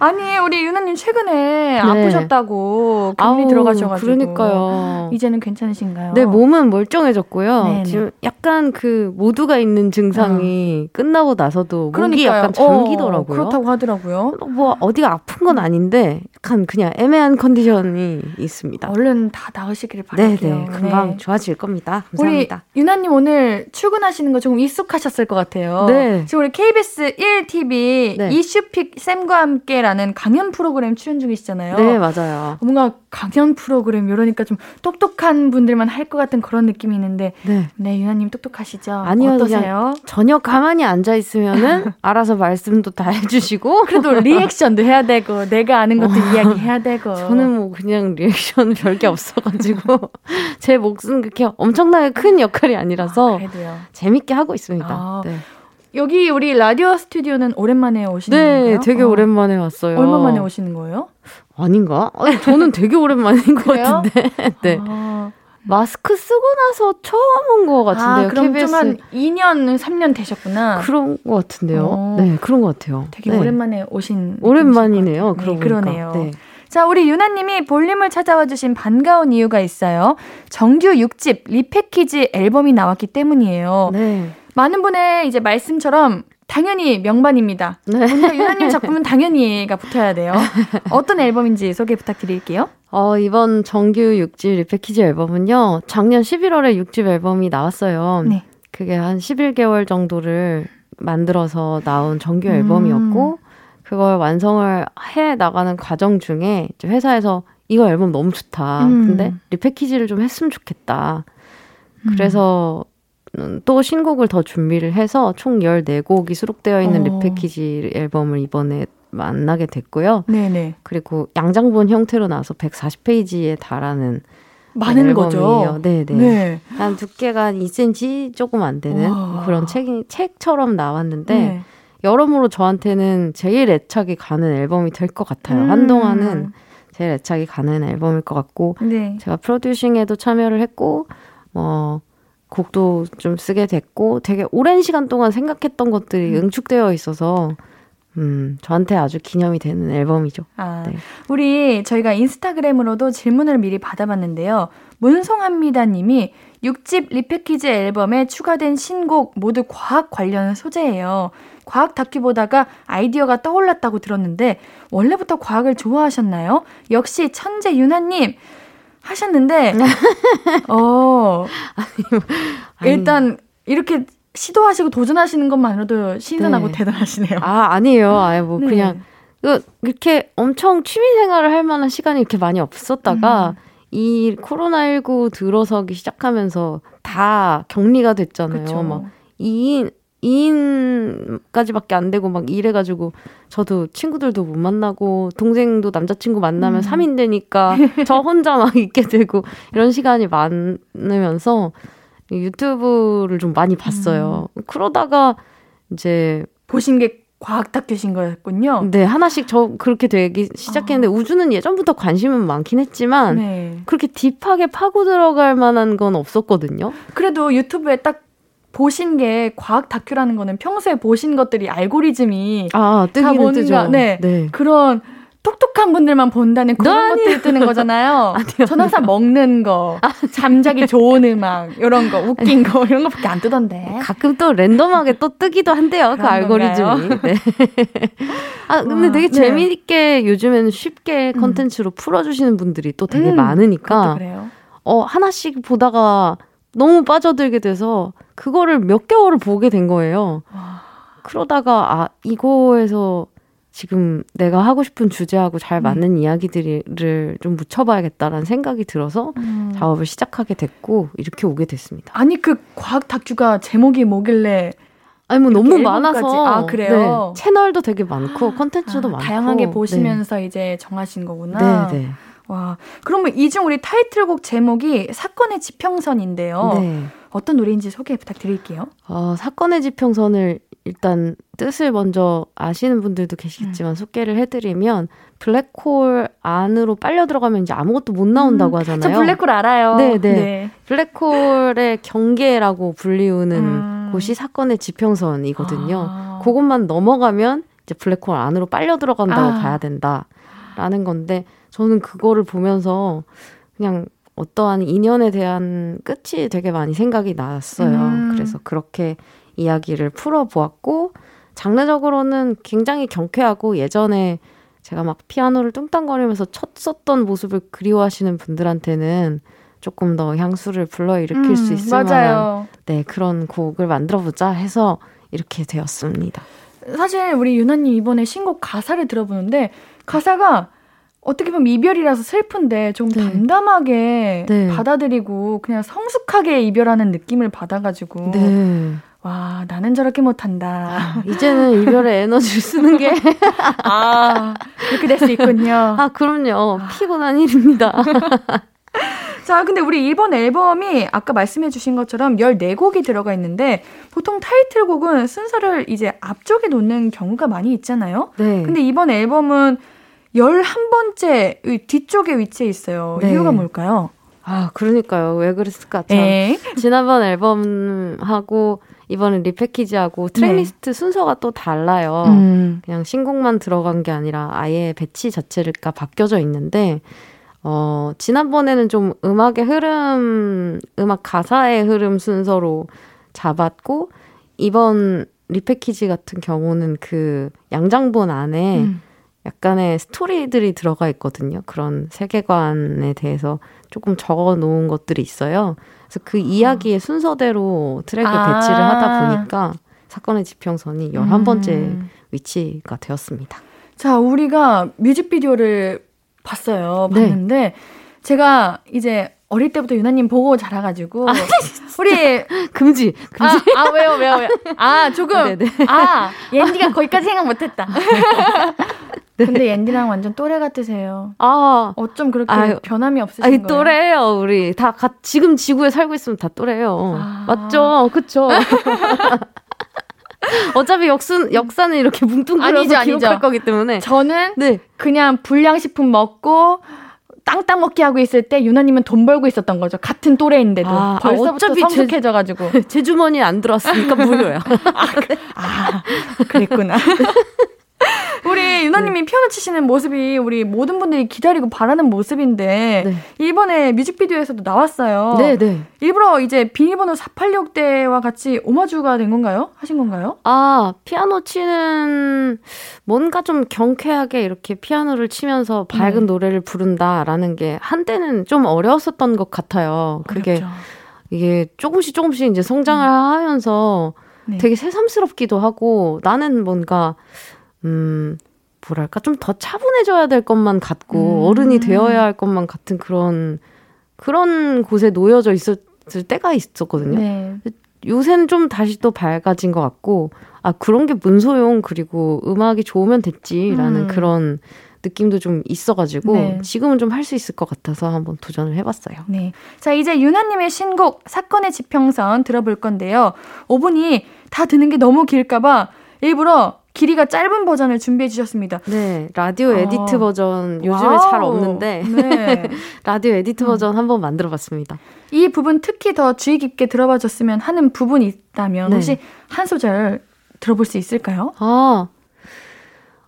아, 니 우리 유나님 최근에 네. 아프셨다고 격리 아우, 들어가셔가지고. 그러니까요. 이제는 괜찮으신가요? 네, 몸은 멀쩡해졌고요. 네네. 지금 약간 그 모두가 있는 증상이 어. 끝나고 나서도 그러니까요. 목이 약간 잠기더라고요. 어, 그렇다고 하더라고요. 뭐 어디가 아픈 건 아닌데 약간 그냥 애매한 컨디션이 있습니다. 얼른 다 나으시기를 바랄게요. 네네, 금방 네. 좋아질 겁니다. 감사합니다. 맞습 니다. 유나님 오늘 출근하시는 거 조금 익숙하셨을 것 같아요. 네. 지금 우리 KBS 1TV 네. 이슈픽 쌤과 함께라는 강연 프로그램 출연 중이시잖아요. 네, 맞아요. 뭔가 강연 프로그램 이러니까 좀 똑똑한 분들만 할 것 같은 그런 느낌이 있는데 네, 네 유나님 똑똑하시죠? 아니요, 어떠세요? 전혀 가만히 앉아 있으면은 알아서 말씀도 다 해주시고 그래도 리액션도 해야 되고 내가 아는 것도 어, 이야기해야 되고 저는 뭐 그냥 리액션 별 게 없어가지고 제 몫은 그렇게 엄청나게 큰큰 역할이 아니라서 아, 재밌게 하고 있습니다. 아, 네. 여기 우리 라디오 스튜디오는 오랜만에 오시는 네, 건가요? 되게 어. 오랜만에 왔어요. 얼마 만에 오시는 거예요? 아닌가? 아니, 저는 되게 오랜만인 것 같은데. 네. 아, 마스크 쓰고 나서 처음 온 것 같은데요. 아, 그럼 KBS. 좀한 2년, 3년 되셨구나. 그런 것 같은데요. 어. 네, 그런 것 같아요. 되게 네. 오랜만에 오신. 오랜만이네요. 네, 그러네요. 네. 자, 우리 유나님이 볼륨을 찾아와 주신 반가운 이유가 있어요. 정규 6집 리패키지 앨범이 나왔기 때문이에요. 네. 많은 분의 이제 말씀처럼 당연히 명반입니다. 네. 유나님 작품은 당연히가 붙어야 돼요. 어떤 앨범인지 소개 부탁드릴게요. 어, 이번 정규 6집 리패키지 앨범은요, 작년 11월에 6집 앨범이 나왔어요. 네. 그게 한 11개월 정도를 만들어서 나온 정규 앨범이었고, 음. 그걸 완성을 해 나가는 과정 중에 회사에서 이거 앨범 너무 좋다. 음. 근데 리패키지를 좀 했으면 좋겠다. 그래서 음. 또 신곡을 더 준비를 해서 총 14곡이 수록되어 있는 어. 리패키지 앨범을 이번에 만나게 됐고요. 네네. 그리고 양장본 형태로 나와서 140페이지에 달하는 많은 거죠. 네네. 네. 한 두께가 한 2cm 조금 안 되는 와. 그런 책이 책처럼 나왔는데 네. 여러모로 저한테는 제일 애착이 가는 앨범이 될 것 같아요. 음. 한동안은 제일 애착이 가는 앨범일 것 같고 네. 제가 프로듀싱에도 참여를 했고 뭐 곡도 좀 쓰게 됐고 되게 오랜 시간 동안 생각했던 것들이 음. 응축되어 있어서 음, 저한테 아주 기념이 되는 앨범이죠. 아, 네. 우리 저희가 인스타그램으로도 질문을 미리 받아봤는데요. 문송합니다 님이 6집 리패키지 앨범에 추가된 신곡 모두 과학 관련 소재예요. 과학 다큐 보다가 아이디어가 떠올랐다고 들었는데 원래부터 과학을 좋아하셨나요? 역시 천재 유나님 하셨는데 어 일단 이렇게 시도하시고 도전하시는 것만으로도 신선하고 네. 대단하시네요. 아 아니에요. 아예 뭐 네. 그냥 이렇게 엄청 취미 생활을 할 만한 시간이 이렇게 많이 없었다가 음. 이 코로나 19 들어서기 시작하면서 다 격리가 됐잖아요. 그쵸. 막 2인 2인까지밖에 안 되고 막 이래가지고 저도 친구들도 못 만나고 동생도 남자친구 만나면 음. 3인 되니까 저 혼자 막 있게 되고 이런 시간이 많으면서 유튜브를 좀 많이 봤어요. 음. 그러다가 이제 보신 게 과학 다큐신 거였군요. 네, 하나씩 저 그렇게 되기 시작했는데 아. 우주는 예전부터 관심은 많긴 했지만 네. 그렇게 딥하게 파고 들어갈 만한 건 없었거든요. 그래도 유튜브에 딱 보신 게 과학 다큐라는 거는 평소에 보신 것들이 알고리즘이 아, 뜨기는 뭔가, 뜨죠. 네, 네. 그런 똑똑한 분들만 본다는 그런 것들이 뜨는 거잖아요. 아니요, 저는 항상 먹는 거, 아, 잠자기 좋은 음악, 이런 거, 웃긴 거, 이런 거밖에 안 뜨던데. 가끔 또 랜덤하게 또 뜨기도 한대요, 그 알고리즘이. 네. 아, 근데 와, 되게 네. 재미있게 요즘에는 쉽게 음. 컨텐츠로 음. 풀어주시는 분들이 또 되게 음, 많으니까. 어, 하나씩 보다가 너무 빠져들게 돼서 그거를 몇 개월을 보게 된 거예요. 와. 그러다가 아 이거에서 지금 내가 하고 싶은 주제하고 잘 음. 맞는 음. 이야기들을 좀 묻혀봐야겠다라는 생각이 들어서 음. 작업을 시작하게 됐고 이렇게 오게 됐습니다. 아니 그 과학 다큐가 제목이 뭐길래 아니 뭐 너무 많아서 아 그래요 네, 채널도 되게 많고 컨텐츠도 아, 많고 다양하게 보시면서 네. 이제 정하신 거구나. 네, 네. 와 그러면 이 중 우리 타이틀곡 제목이 사건의 지평선인데요. 네. 어떤 노래인지 소개 부탁드릴게요. 어, 사건의 지평선을 일단 뜻을 먼저 아시는 분들도 계시겠지만 음. 소개를 해드리면 블랙홀 안으로 빨려 들어가면 이제 아무것도 못 나온다고 음, 하잖아요. 저 블랙홀 알아요. 네, 네. 네. 블랙홀의 경계라고 불리우는 음. 곳이 사건의 지평선이거든요. 아. 그것만 넘어가면 이제 블랙홀 안으로 빨려 들어간다고 아. 봐야 된다라는 건데 저는 그거를 보면서 그냥 어떠한 인연에 대한 끝이 되게 많이 생각이 났어요. 음. 그래서 그렇게 이야기를 풀어보았고, 장르적으로는 굉장히 경쾌하고 예전에 제가 막 피아노를 뚱땅거리면서 쳤었던 모습을 그리워하시는 분들한테는 조금 더 향수를 불러일으킬 음, 수 있을 맞아요. 만한 네, 그런 곡을 만들어 보자 해서 이렇게 되었습니다. 사실 우리 유나님 이번에 신곡 가사를 들어보는데 가사가 어떻게 보면 이별이라서 슬픈데 좀 네. 담담하게 네. 받아들이고 그냥 성숙하게 이별하는 느낌을 받아가지고 네. 와 나는 저렇게 못한다. 아, 이제는 이별의 에너지를 쓰는 게아 그렇게 될 수 있군요. 아 그럼요 피곤한 일입니다. 자, 근데 우리 이번 앨범이 아까 말씀해 주신 것처럼 14곡이 들어가 있는데 보통 타이틀곡은 순서를 이제 앞쪽에 놓는 경우가 많이 있잖아요. 네. 근데 이번 앨범은 11번째 뒤쪽에 위치해 있어요. 네. 이유가 뭘까요? 아, 그러니까요. 왜 그랬을까? 참. 네. 지난번 앨범하고 이번에 리패키지하고 트랙리스트 네. 순서가 또 달라요. 음. 그냥 신곡만 들어간 게 아니라 아예 배치 자체가 바뀌어져 있는데 어, 지난번에는 좀 음악의 흐름, 음악 가사의 흐름 순서로 잡았고 이번 리패키지 같은 경우는 그 양장본 안에 음. 약간의 스토리들이 들어가 있거든요. 그런 세계관에 대해서 조금 적어 놓은 것들이 있어요. 그래서 그 이야기의 순서대로 트랙을 아~ 배치를 하다 보니까 사건의 지평선이 11번째 음. 위치가 되었습니다. 자, 우리가 뮤직비디오를 봤어요. 네. 봤는데 네. 제가 이제 어릴 때부터 윤하님 보고 자라가지고 아, 우리 금지 금지 아, 아 왜요 왜요 왜요 아 조금 네네. 아 옌디가 거기까지 생각 못했다 네. 근데 옌디랑 완전 또래 같으세요 아 어쩜 그렇게 아유, 변함이 없으신 아니, 거예요 또래예요 우리 다 가, 지금 지구에 살고 있으면 다 또래예요 아. 맞죠 그쵸 어차피 역순, 역사는 이렇게 뭉뚱그려서 아니죠, 기록할 아니죠. 거기 때문에 저는 네. 그냥 불량식품 먹고 땅땅 먹기 하고 있을 때 유나님은 돈 벌고 있었던 거죠. 같은 또래인데도 아, 벌써부터 성숙해져가지고 제, 제 주머니에 안 들어왔으니까 무료야. 아, 아, 그랬구나. 우리 유나님이 네. 피아노 치시는 모습이 우리 모든 분들이 기다리고 바라는 모습인데 네. 이번에 뮤직비디오에서도 나왔어요. 네, 네. 일부러 이제 비밀번호 486대와 같이 오마주가 된 건가요? 하신 건가요? 아, 피아노 치는 뭔가 좀 경쾌하게 이렇게 피아노를 치면서 밝은 네. 노래를 부른다라는 게 한때는 좀 어려웠었던 것 같아요. 그게 어렵죠. 이게 조금씩 조금씩 이제 성장을 음. 하면서 네. 되게 새삼스럽기도 하고 나는 뭔가 음, 뭐랄까, 좀 더 차분해져야 될 것만 같고, 음. 어른이 되어야 할 것만 같은 그런, 그런 곳에 놓여져 있었을 때가 있었거든요. 네. 요새는 좀 다시 또 밝아진 것 같고, 아, 그런 게뭔 소용, 그리고 음악이 좋으면 됐지라는 음. 그런 느낌도 좀 있어가지고, 네. 지금은 좀 할 수 있을 것 같아서 한번 도전을 해봤어요. 네. 자, 이제 윤하님의 신곡, 사건의 지평선 들어볼 건데요. 5분이 다 드는 게 너무 길까봐 일부러 길이가 짧은 버전을 준비해 주셨습니다. 네, 라디오 아. edit 버전 요즘에 와우. 잘 없는데 네. 라디오 edit 음. 버전 한번 만들어 봤습니다. 이 부분 특히 더 주의 깊게 들어봐 줬으면 하는 부분이 있다면 네. 혹시 한 소절 들어볼 수 있을까요? 아.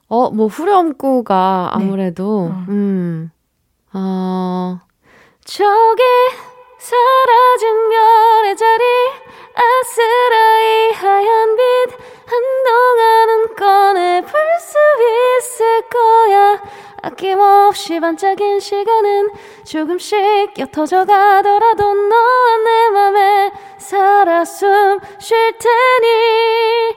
어, 뭐 후렴구가 네. 아무래도 네. 음. 어. 저기 사라 아낌없이 반짝인 시간은 조금씩 옅어져 가더라도 너와 내 맘에 살아 숨 쉴 테니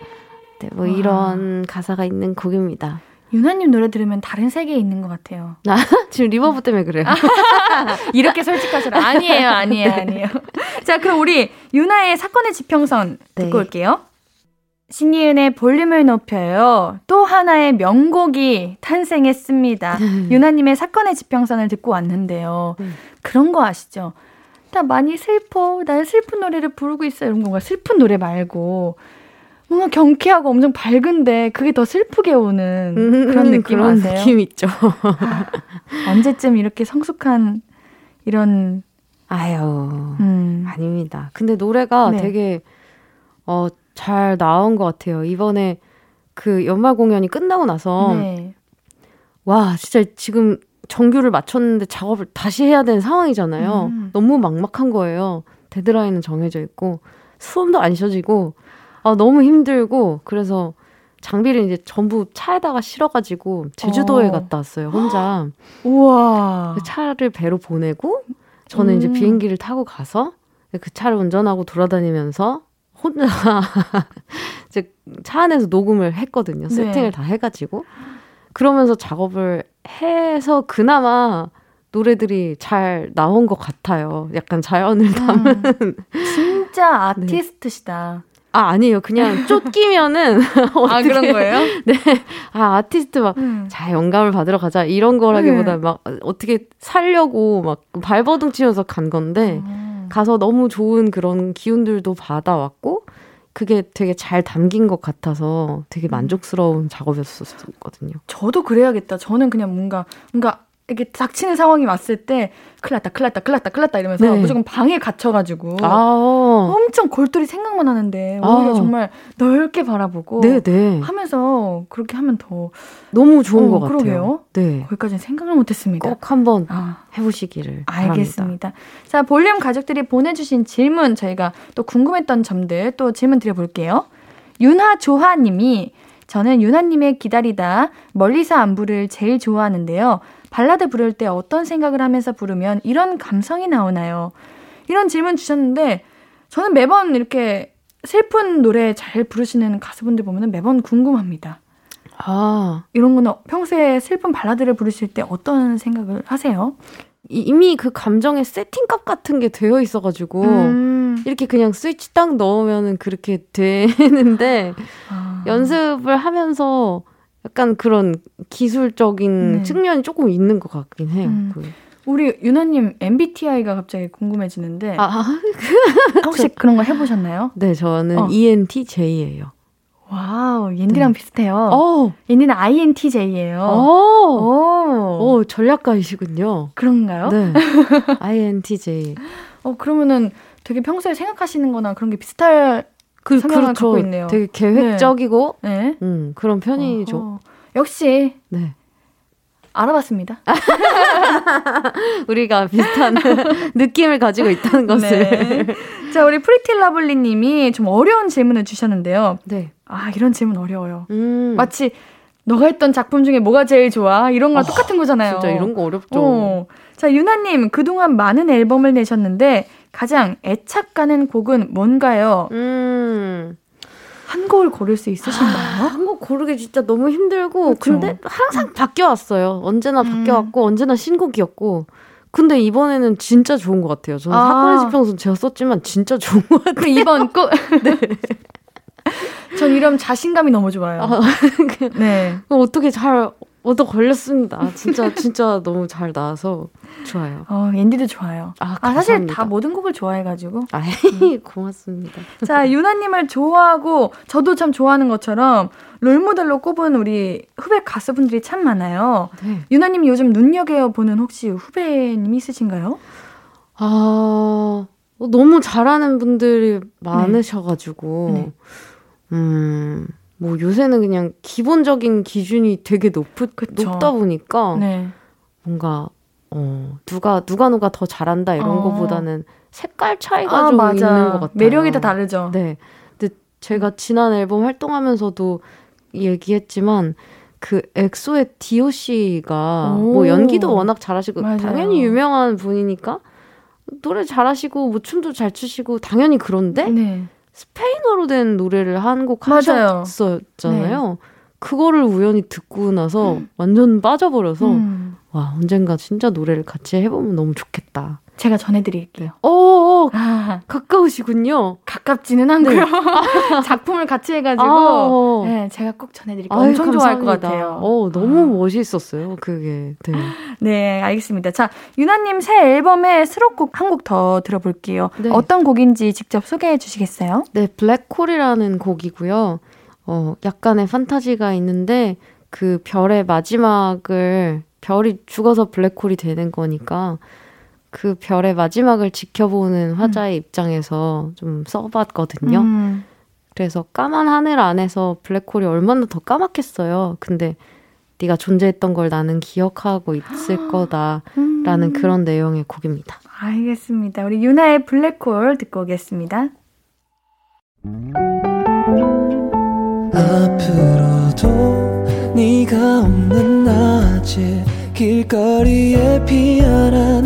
네, 뭐 이런 가사가 있는 곡입니다. 윤하님 노래 들으면 다른 세계에 있는 것 같아요. 아, 지금 reverb 때문에 그래요. 이렇게 솔직하시라. 아니에요, 아니에요, 네. 아니에요. 자, 그럼 우리 윤하의 사건의 지평선 듣고 네. 올게요. 신예은의 볼륨을 높여요. 또 하나의 명곡이 탄생했습니다. 유나님의 사건의 지평선을 듣고 왔는데요. 음. 그런 거 아시죠? 나 많이 슬퍼. 난 슬픈 노래를 부르고 있어. 이런 건가? 슬픈 노래 말고. 뭔가 경쾌하고 엄청 밝은데 그게 더 슬프게 오는 음, 그런 느낌 그런 아세요? 느낌 있죠. 아, 언제쯤 이렇게 성숙한 이런 아유 음. 아닙니다. 근데 노래가 네. 되게 어, 잘 나온 것 같아요. 이번에 그 연말 공연이 끝나고 나서 네. 와 진짜 지금 정규를 마쳤는데 작업을 다시 해야 되는 상황이잖아요. 음. 너무 막막한 거예요. 데드라인은 정해져 있고 수업도 안 쉬어지고 아, 너무 힘들고 그래서 장비를 이제 전부 차에다가 실어가지고 제주도에 어. 갔다 왔어요 혼자. 우와. 그 차를 배로 보내고 저는 음. 이제 비행기를 타고 가서 그 차를 운전하고 돌아다니면서 혼자 이제 차 안에서 녹음을 했거든요. 네. 세팅을 다 해가지고 그러면서 작업을 해서 그나마 노래들이 잘 나온 것 같아요. 약간 자연을 음. 담은. 음. 진짜 아티스트시다. 아, 아니에요. 그냥 쫓기면은. 아, 그런 거예요? 네. 아, 아티스트 막, 음. 자, 영감을 받으러 가자. 이런 거라기보다 네. 막, 어떻게 살려고 막 발버둥 치면서 간 건데, 음. 가서 너무 좋은 그런 기운들도 받아왔고, 그게 되게 잘 담긴 것 같아서 되게 음. 만족스러운 작업이었었거든요. 저도 그래야겠다. 저는 그냥 뭔가, 뭔가 이렇게 닥치는 상황이 왔을 때 큰일 났다, 큰일 났다, 큰일 났다, 큰일 났다 이러면서 네. 무조건 방에 갇혀가지고 아~ 엄청 골똘히 생각만 하는데 오히려 아~ 정말 넓게 바라보고 네네. 네. 하면서 그렇게 하면 더 너무 좋은 어, 것 같아요. 그러게요. 네. 거기까지는 생각을 못했습니다. 꼭 한번 아. 해보시기를 알겠습니다. 바랍니다. 자, 볼륨 가족들이 보내주신 질문 저희가 또 궁금했던 점들 또 질문 드려볼게요. 윤하 조하님이 저는 유나님의 기다리다 멀리서 안부를 제일 좋아하는데요. 발라드 부를 때 어떤 생각을 하면서 부르면 이런 감성이 나오나요? 이런 질문 주셨는데 저는 매번 이렇게 슬픈 노래 잘 부르시는 가수분들 보면 매번 궁금합니다. 아. 이런 거는 평소에 슬픈 발라드를 부르실 때 어떤 생각을 하세요? 이미 그 감정의 세팅값 같은 게 되어 있어가지고 음. 이렇게 그냥 스위치 딱 넣으면은 그렇게 되는데 아. 연습을 하면서 약간 그런 기술적인 네. 측면이 조금 있는 것 같긴 해요. 음. 그. 우리 윤하님 MBTI가 갑자기 궁금해지는데 아, 혹시 그런 거 해보셨나요? 네, 저는 어. ENTJ예요. 와우, 옌디랑 네. 비슷해요. 어. 옌디는 INTJ예요. 오. 오. 오, 전략가이시군요. 그런가요? 네. INTJ. 어, 그러면은 되게 평소에 생각하시는 거나 그런 게 비슷할 그, 성향을 그렇죠. 갖고 있네요. 되게 계획적이고 네. 네. 음, 그런 편이죠. 어허. 역시 네. 알아봤습니다. 우리가 비슷한 느낌을 가지고 있다는 것을. 네. 자, 우리 프리티라블리 님이 좀 어려운 질문을 주셨는데요. 네. 아, 이런 질문 어려워요. 음. 마치 너가 했던 작품 중에 뭐가 제일 좋아? 이런 거랑 어, 똑같은 거잖아요. 진짜 이런 거 어렵죠. 어. 자, 유나님, 그동안 많은 앨범을 내셨는데 가장 애착 가는 곡은 뭔가요? 음. 한 곡을 고를 수 있으신가요? 아, 한곡 고르기 진짜 너무 힘들고 그쵸? 근데 항상 바뀌어왔어요. 언제나 음. 바뀌어왔고 언제나 신곡이었고 근데 이번에는 진짜 좋은 것 같아요. 저는 아. 사건의 지평선 제가 썼지만 진짜 좋은 것 같아요. 이번 꼭 네. 전 이러면 자신감이 너무 좋아요. 아, 네. 어떻게 잘 얻어 걸렸습니다. 진짜 진짜 너무 잘 나와서 좋아요. 어, 앤디도 좋아요. 아, 아 사실 다 모든 곡을 좋아해가지고. 아, 음. 고맙습니다. 자, 유나님을 좋아하고 저도 참 좋아하는 것처럼 롤모델로 꼽은 우리 후배 가수분들이 참 많아요. 네. 유나님 요즘 눈여겨 보는 혹시 후배님 있으신가요? 아, 너무 잘하는 분들이 많으셔가지고, 네. 음. 뭐 요새는 그냥 기본적인 기준이 되게 높, 높다 보니까 네. 뭔가 어 누가 누가 누가 더 잘한다 이런 어. 거보다는 색깔 차이가 아, 좀 맞아. 있는 것 같아요. 매력이 다 다르죠. 네. 근데 제가 지난 앨범 활동하면서,도 얘기했지만 그 엑소의 디오 씨가 뭐 연기도 워낙 잘하시고 맞아요. 당연히 유명한 분이니까 노래 잘하시고 뭐 춤도 잘 추시고 당연히 그런데 네. 스페인어로 된 노래를 한 곡 하셨었잖아요. 네. 그거를 우연히 듣고 나서 음. 완전 빠져버려서 음. 와 언젠가 진짜 노래를 같이 해보면 너무 좋겠다. 제가 전해드릴게요. 어, 어 아. 가까우시군요. 가깝지는 않고요. 네. 작품을 같이 해가지고 아, 어. 네, 제가 꼭 전해드릴게요. 아유, 엄청. 좋아할 것 같아요. 어, 너무 아. 멋있었어요. 그게. 네. 네, 알겠습니다. 자, 유나님 새 앨범의 수록곡 한 곡 더 들어볼게요. 네. 어떤 곡인지 직접 소개해 주시겠어요? 네, 블랙홀이라는 곡이고요. 어, 약간의 판타지가 있는데 그 별의 마지막을 별이 죽어서 블랙홀이 되는 거니까 그 별의 마지막을 지켜보는 화자의 음. 입장에서 좀 써봤거든요. 음. 그래서 까만 하늘 안에서 블랙홀이 얼마나 더 까맣겠어요. 근데 네가 존재했던 걸 나는 기억하고 있을 거다라는 음. 그런 내용의 곡입니다. 알겠습니다. 우리 유나의 블랙홀 듣고 오겠습니다. 앞으로도 네가 없는 낮에 길거리에 피어난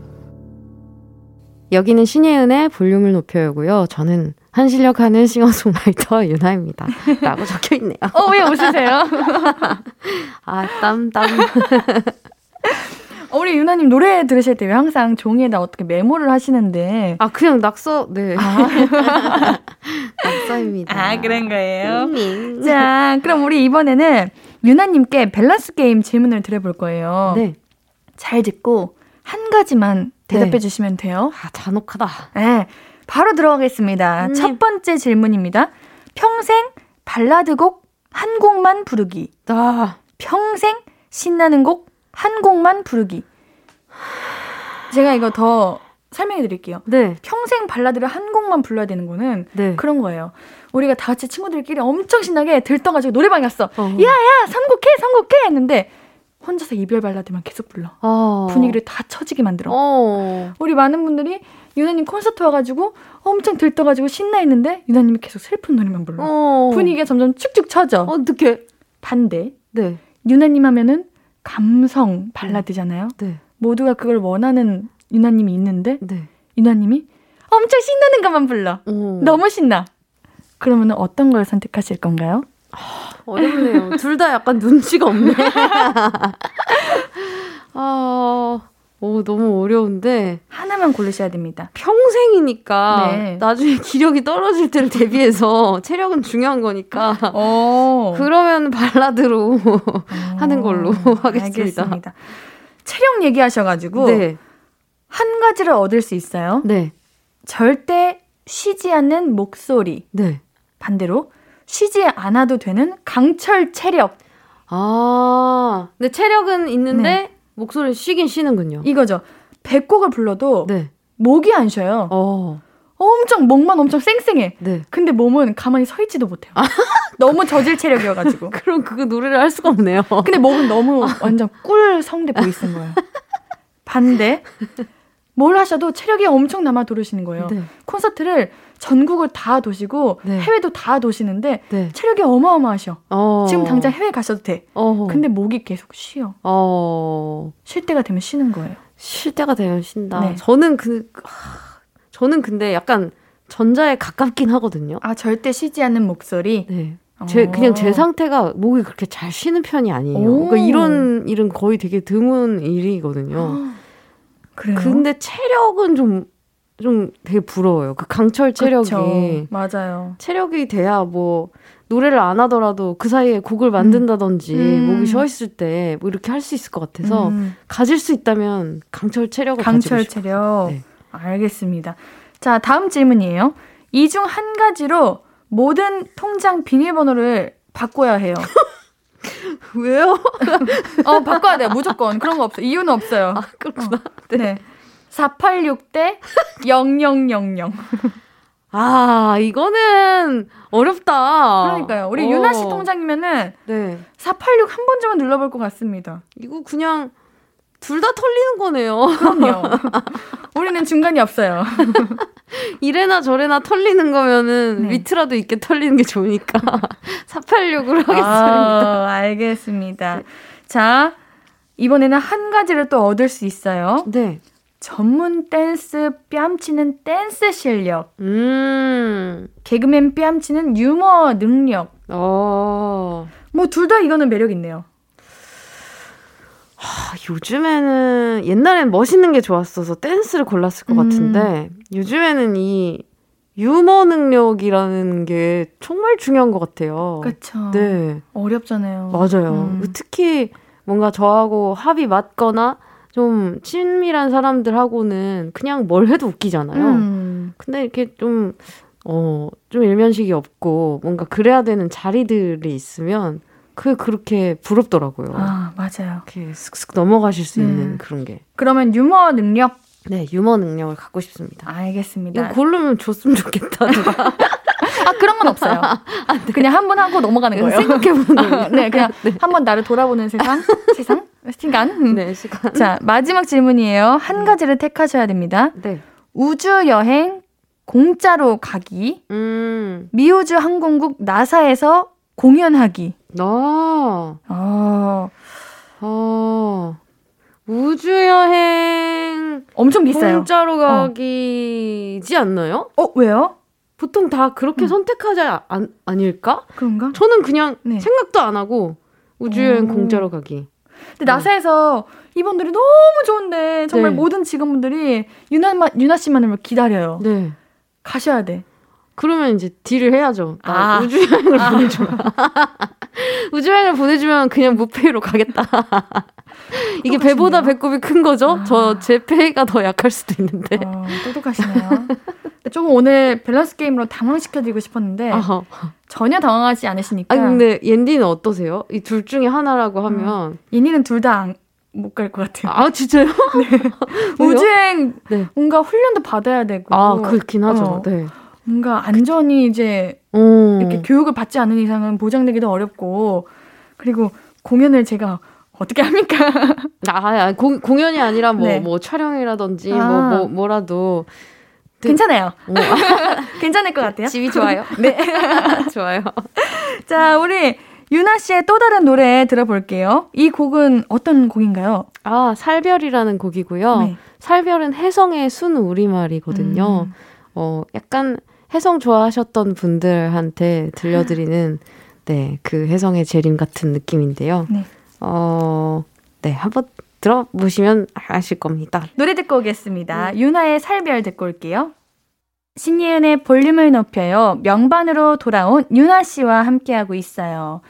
여기는 신예은의 볼륨을 높여요고요. 저는 한실력 하는 싱어송라이터 유나입니다. 라고 적혀 있네요. 어, 왜 웃으세요? 아, 땀, 땀. 어, 우리 유나님 노래 들으실 때 왜 항상 종이에다 어떻게 메모를 하시는데? 아, 그냥 낙서, 네. 아. 낙서입니다. 아, 그런 거예요? 음. 자, 그럼 우리 이번에는 유나님께 밸런스 게임 질문을 드려볼 거예요. 네. 잘 듣고 한 가지만 대답해 네. 주시면 돼요. 아, 잔혹하다. 네. 바로 들어가겠습니다. 음. 첫 번째 질문입니다. 평생 발라드 곡 한 곡만 부르기. 아. 평생 신나는 곡 한 곡만 부르기. 제가 이거 더 설명해 드릴게요. 네. 평생 발라드를 한 곡만 불러야 되는 거는 네. 그런 거예요. 우리가 다 같이 친구들끼리 엄청 신나게 들떠가지고 노래방에 갔어. 어. 야야 선곡해 선곡해 했는데 혼자서 이별 발라드만 계속 불러. 어. 분위기를 다 처지게 만들어. 어. 우리 많은 분들이 유나님 콘서트 와가지고 엄청 들떠가지고 신나 있는데 유나님이 계속 슬픈 노래만 불러. 어. 분위기가 점점 축축 처져. 어떻게? 반대. 네. 유나님 하면은 감성 발라드잖아요. 네. 모두가 그걸 원하는 유나님이 있는데 네. 유나님이 엄청 신나는 것만 불러. 오. 너무 신나. 그러면 어떤 걸 선택하실 건가요? 어렵네요. 둘 다 약간 눈치가 없네. 아, 오, 너무 어려운데. 하나만 고르셔야 됩니다. 평생이니까 네. 나중에 기력이 떨어질 때를 대비해서 체력은 중요한 거니까. 오. 그러면 발라드로 하는 걸로 하겠습니다. 알겠습니다. 체력 얘기하셔가지고 네. 한 가지를 얻을 수 있어요. 네. 절대 쉬지 않는 목소리. 네. 반대로 쉬지 않아도 되는 강철 체력. 아, 근데 체력은 있는데 네. 목소리를 쉬긴 쉬는군요. 이거죠. 배곡을 불러도 네. 목이 안 쉬어요. 어. 엄청 목만 엄청 쌩쌩해. 네. 근데 몸은 가만히 서 있지도 못해요. 아. 너무 저질 체력이어가지고. 그럼 그거 노래를 할 수가 없네요. 근데 목은 너무 완전 꿀 성대 보이스인 거예요. 반대. 뭘 하셔도 체력이 엄청 남아 도르시는 거예요. 네. 콘서트를 전국을 다 도시고 네. 해외도 다 도시는데 네. 체력이 어마어마하셔. 어. 지금 당장 해외 가셔도 돼. 어. 근데 목이 계속 쉬어. 어. 쉴 때가 되면 쉬는 거예요. 쉴 때가 되면 쉰다. 네. 저는 그 하, 저는 근데 약간 전자에 가깝긴 하거든요. 아 절대 쉬지 않는 목소리. 네. 제 그냥 제 상태가 목이 그렇게 잘 쉬는 편이 아니에요. 그러니까 이런 일은 거의 되게 드문 일이거든요. 그래요? 근데 체력은 좀, 좀 되게 부러워요. 그 강철 체력이. 그쵸. 맞아요. 체력이 돼야 뭐, 노래를 안 하더라도 그 사이에 곡을 음. 만든다든지, 음. 목이 쉬어 있을 때, 뭐 이렇게 할 수 있을 것 같아서, 음. 가질 수 있다면 강철 체력을 강철 체력. 네. 알겠습니다. 자, 다음 질문이에요. 이 중 한 가지로 모든 통장 비밀번호를 바꿔야 해요. 왜요? 어, 바꿔야 돼요. 무조건. 그런 거 없어요. 이유는 없어요. 아, 그렇구나. 어. 네. 486대 0000. 아, 이거는 어렵다. 그러니까요. 우리 어. 유나 씨 통장이면은 네. 486 한 번쯤은 눌러볼 것 같습니다. 이거 그냥 둘 다 털리는 거네요. 그럼요. 우리는 중간이 없어요. 이래나 저래나 털리는 거면은 네. 위트라도 있게 털리는 게 좋으니까 486으로 하겠습니다. 아, 알겠습니다. 네. 자, 이번에는 한 가지를 또 얻을 수 있어요. 네. 전문 댄스 뺨치는 댄스 실력. 음. 개그맨 뺨치는 유머 능력. 어. 뭐 둘 다 이거는 매력 있네요. 하, 요즘에는 옛날엔 멋있는 게 좋았어서 댄스를 골랐을 것 음. 같은데 요즘에는 이 유머 능력이라는 게 정말 중요한 것 같아요. 그렇죠. 네. 어렵잖아요. 맞아요. 음. 특히 뭔가 저하고 합이 맞거나 좀 친밀한 사람들하고는 그냥 뭘 해도 웃기잖아요. 음. 근데 이렇게 좀, 어, 좀 일면식이 없고 뭔가 그래야 되는 자리들이 있으면 그게 그렇게 부럽더라고요. 아, 맞아요. 이렇게 슥슥 넘어가실 수 음. 있는 그런 게. 그러면 유머 능력? 네, 유머 능력을 갖고 싶습니다. 알겠습니다. 이거 고르면 줬으면 좋겠다. 아, 그런 건 없어요. 아, 네. 그냥 한 번 하고 넘어가는 거예요. 생각해보는. 네, 그냥 네. 한번 나를 돌아보는 세상? 세상? 시간? 네, 시간. 자, 마지막 질문이에요. 한 네. 가지를 택하셔야 됩니다. 네. 우주 여행 공짜로 가기. 음. 미우주 항공국 나사에서 공연하기. 아. 아. 아. 우주 여행 엄청 비싸요. 공짜로 가기지 어. 않나요? 어, 왜요? 보통 다 그렇게 음. 선택하지 안, 아닐까? 그런가? 저는 그냥 네. 생각도 안 하고 우주여행 오. 공짜로 가기. 근데 나사에서 이분들이 너무 좋은데 정말 네. 모든 직원분들이 유나 유나 씨만을 기다려요. 네. 가셔야 돼. 그러면 이제 딜을 해야죠. 아. 우주여행을 아. 보내줘. 우주여행을 보내주면 그냥 무페이로 가겠다. 이게 배보다 배꼽이 큰 거죠? 아. 저제 페이가 더 약할 수도 있는데. 어, 똑똑하시네요. 조금 오늘 밸런스 게임으로 당황시켜드리고 싶었는데 어허. 전혀 당황하지 않으시니까. 아 근데 옌디는 어떠세요? 이 둘 중에 하나라고 하면 음. 옌디는 둘 다 못 갈 것 같아요. 아 진짜요? 네. 우주행 네. 뭔가 훈련도 받아야 되고. 아 그렇긴 하죠. 어. 네. 뭔가 안전이 이제 음. 이렇게 교육을 받지 않은 이상은 보장되기도 어렵고 그리고 공연을 제가 어떻게 합니까? 아, 아 공, 공연이 아니라 뭐, 네. 뭐 촬영이라든지 아. 뭐, 뭐, 뭐라도. 괜찮아요. 어. 괜찮을 것 같아요. 집이 좋아요. 네. 좋아요. 자, 우리 유나 씨의 또 다른 노래 들어볼게요. 이 곡은 어떤 곡인가요? 아, 살별이라는 곡이고요. 네. 살별은 혜성의 순 우리말이거든요. 음. 어, 약간 혜성 좋아하셨던 분들한테 들려드리는 네, 그 혜성의 재림 같은 느낌인데요. 네. 어, 네, 한번 들어보시면 아실 겁니다. 노래 듣고 오겠습니다. 음. 유나의 살별 듣고 올게요. 신예은의 볼륨을 높여요. 명반으로 돌아온 유나 씨와 함께하고 있어요.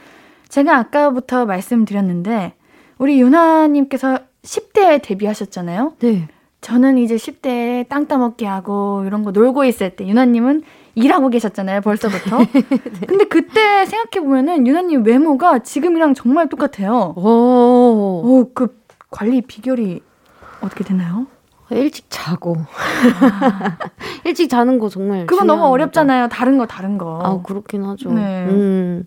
제가 아까부터 말씀드렸는데, 우리 유나님께서 10대에 데뷔하셨잖아요. 네. 저는 이제 10대에 땅 따먹기 하고 이런 거 놀고 있을 때, 유나님은 일하고 계셨잖아요, 벌써부터. 네. 근데 그때 생각해 보면은 유나님 외모가 지금이랑 정말 똑같아요. 오. 오, 그 관리 비결이 어떻게 되나요? 일찍 자고. 아. 일찍 자는 거 정말. 그건 너무 어렵잖아요. 거다 다른 거, 다른 거. 아, 그렇긴 하죠. 네. 음.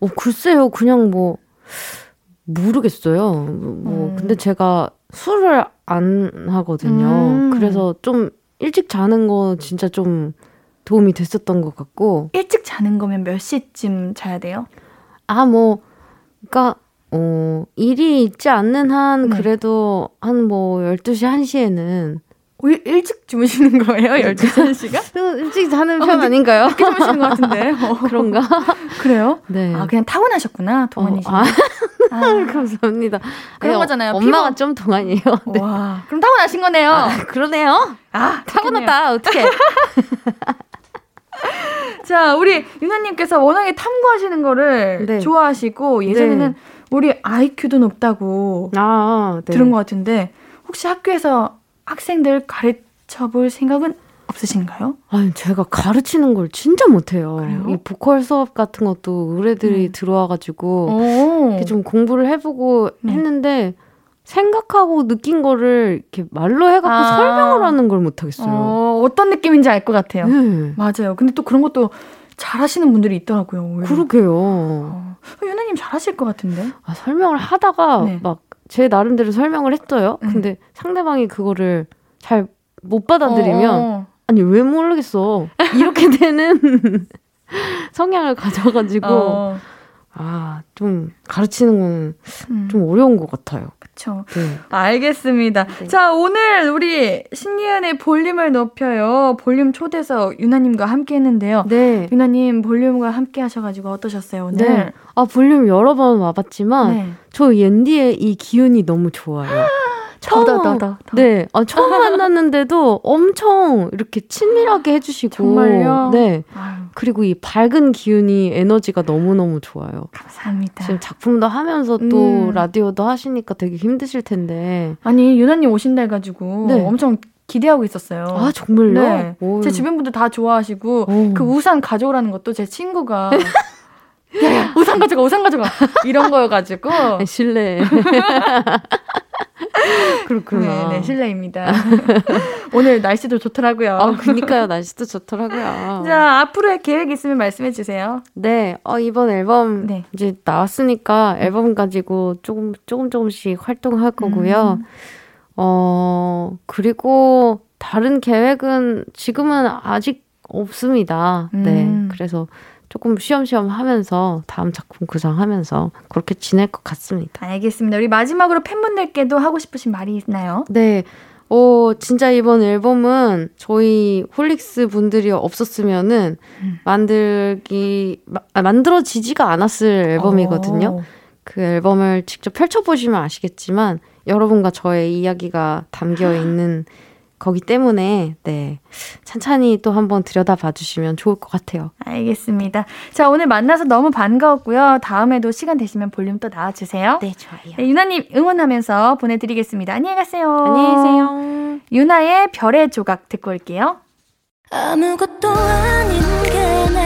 어, 글쎄요. 그냥 뭐, 모르겠어요. 뭐, 음. 근데 제가 술을 안 하거든요. 음. 그래서 좀 일찍 자는 거 진짜 좀 도움이 됐었던 것 같고. 일찍 자는 거면 몇 시쯤 자야 돼요? 아, 뭐, 그니까, 어, 일이 있지 않는 한, 네. 그래도 한 뭐, 12시, 1시에는. 어, 일, 찍 주무시는 거예요? 12시, 1시가? 일찍 자는 어, 편 어, 아닌가요? 늦게 주무시는 것 같은데. 어. 그런가? 그래요? 네. 아, 그냥 타고나셨구나, 동안이시. 어, 아. 아. 감사합니다. 그런 아니, 거잖아요. 엄마가 피부... 좀 동안이에요. 네. 와, 그럼 타고나신 거네요. 아, 그러네요. 아, 타고났다. 어떻게? 자, 우리 유나님께서 워낙에 탐구하시는 거를 네. 좋아하시고 예전에는 네. 우리 IQ도 높다고 아, 네. 들은 것 같은데 혹시 학교에서 학생들 가르쳐 볼 생각은 없으신가요? 아니, 제가 가르치는 걸 진짜 못해요. 그래요? 이 보컬 수업 같은 것도 의뢰들이 음. 들어와가지고 좀 공부를 해보고 네. 했는데 생각하고 느낀 거를 이렇게 말로 해갖고 아. 설명을 하는 걸 못하겠어요. 어, 어떤 느낌인지 알 것 같아요. 네. 맞아요. 근데 또 그런 것도 잘하시는 분들이 있더라고요. 오히려. 그러게요. 어. 유나님 잘하실 것 같은데? 아, 설명을 하다가 네. 막 제 나름대로 설명을 했어요. 네. 근데 상대방이 그거를 잘 못 받아들이면 어. 아니 왜 모르겠어 이렇게 되는 성향을 가져가지고 어. 아좀 가르치는 건좀 음. 어려운 것 같아요. 그렇죠. 네. 알겠습니다. 네. 자, 오늘 우리 신예은의 볼륨을 높여요. 볼륨 초대서 유나님과 함께 했는데요. 네. 유나님 볼륨과 함께 하셔가지고 어떠셨어요, 오늘? 네. 아, 볼륨 여러 번 와봤지만, 네. 저 옌디의 이 기운이 너무 좋아요. 처음, 더, 더, 더, 더. 네. 아, 처음 만났는데도 엄청 이렇게 친밀하게 해주시고. 정말요? 네. 아유. 그리고 이 밝은 기운이 에너지가 너무 너무 좋아요. 감사합니다. 지금 작품도 하면서 또 음. 라디오도 하시니까 되게 힘드실 텐데. 아니, 유나님 오신다 해가지고 네. 엄청 기대하고 있었어요. 아, 정말요? 네. 제 주변 분들 다 좋아하시고, 오. 그 우산 가져오라는 것도 제 친구가. 야, 우산 가져가, 우산 가져가. 이런 거여가지고. 실례. 그렇구나. 네, 네 실례입니다. 오늘 날씨도 좋더라고요. 아, 그니까요. 날씨도 좋더라고요. 자, 앞으로의 계획 있으면 말씀해 주세요. 네. 어, 이번 앨범 네. 이제 나왔으니까 앨범 가지고 조금 조금 조금씩 활동할 거고요. 음. 어, 그리고 다른 계획은 지금은 아직 없습니다. 네. 음. 그래서 조금 쉬엄쉬엄 하면서 다음 작품 구상하면서 그렇게 지낼 것 같습니다. 알겠습니다. 우리 마지막으로 팬분들께도 하고 싶으신 말이 있나요? 네. 어, 진짜 이번 앨범은 저희 홀릭스 분들이 없었으면은 음. 만들기, 마, 아, 만들어지지가 않았을 앨범이거든요. 오. 그 앨범을 직접 펼쳐보시면 아시겠지만 여러분과 저의 이야기가 담겨 있는 거기 때문에 네 찬찬히 또 한번 들여다봐 주시면 좋을 것 같아요. 알겠습니다. 자 오늘 만나서 너무 반가웠고요. 다음에도 시간 되시면 볼륨 또 나와주세요. 네 좋아요. 네, 유나님 응원하면서 보내드리겠습니다. 안녕히 가세요. 안녕히 계세요. 유나의 별의 조각 듣고 올게요. 아무것도 아닌 게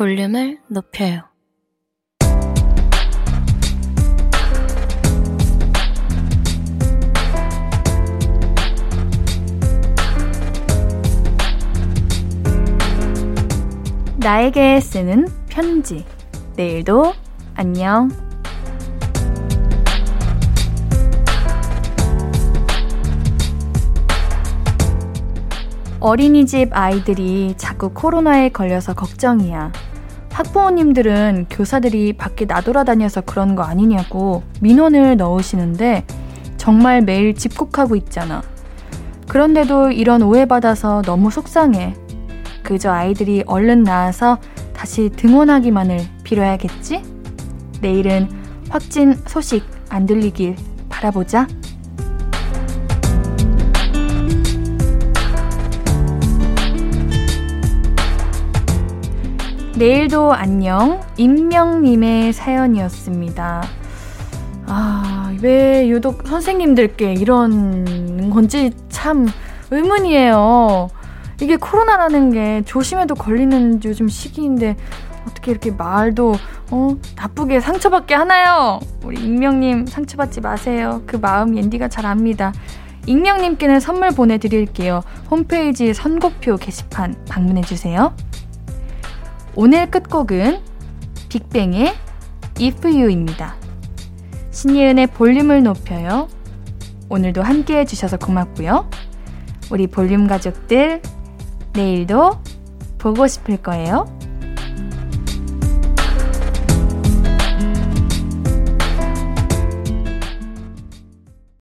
볼륨을 높여요 나에게 쓰는 편지. 내일도 안녕. 어린이집 아이들이 자꾸 코로나에 걸려서 걱정이야. 학부모님들은 교사들이 밖에 나돌아다녀서 그런 거 아니냐고 민원을 넣으시는데 정말 매일 집콕하고 있잖아. 그런데도 이런 오해받아서 너무 속상해. 그저 아이들이 얼른 나아서 다시 등원하기만을 빌어야겠지? 내일은 확진 소식 안 들리길 바라보자. 내일도 안녕. 임명님의 사연이었습니다. 아, 왜 유독 선생님들께 이런 건지 참 의문이에요. 이게 코로나라는 게 조심해도 걸리는 요즘 시기인데 어떻게 이렇게 말도 어 나쁘게 상처받게 하나요? 우리 익명님 상처받지 마세요. 그 마음 옌디가 잘 압니다. 익명님께는 선물 보내드릴게요. 홈페이지 선곡표 게시판 방문해주세요. 오늘 끝곡은 빅뱅의 If You입니다. 신예은의 볼륨을 높여요. 오늘도 함께 해주셔서 고맙고요. 우리 볼륨 가족들, 내일도 보고 싶을 거예요.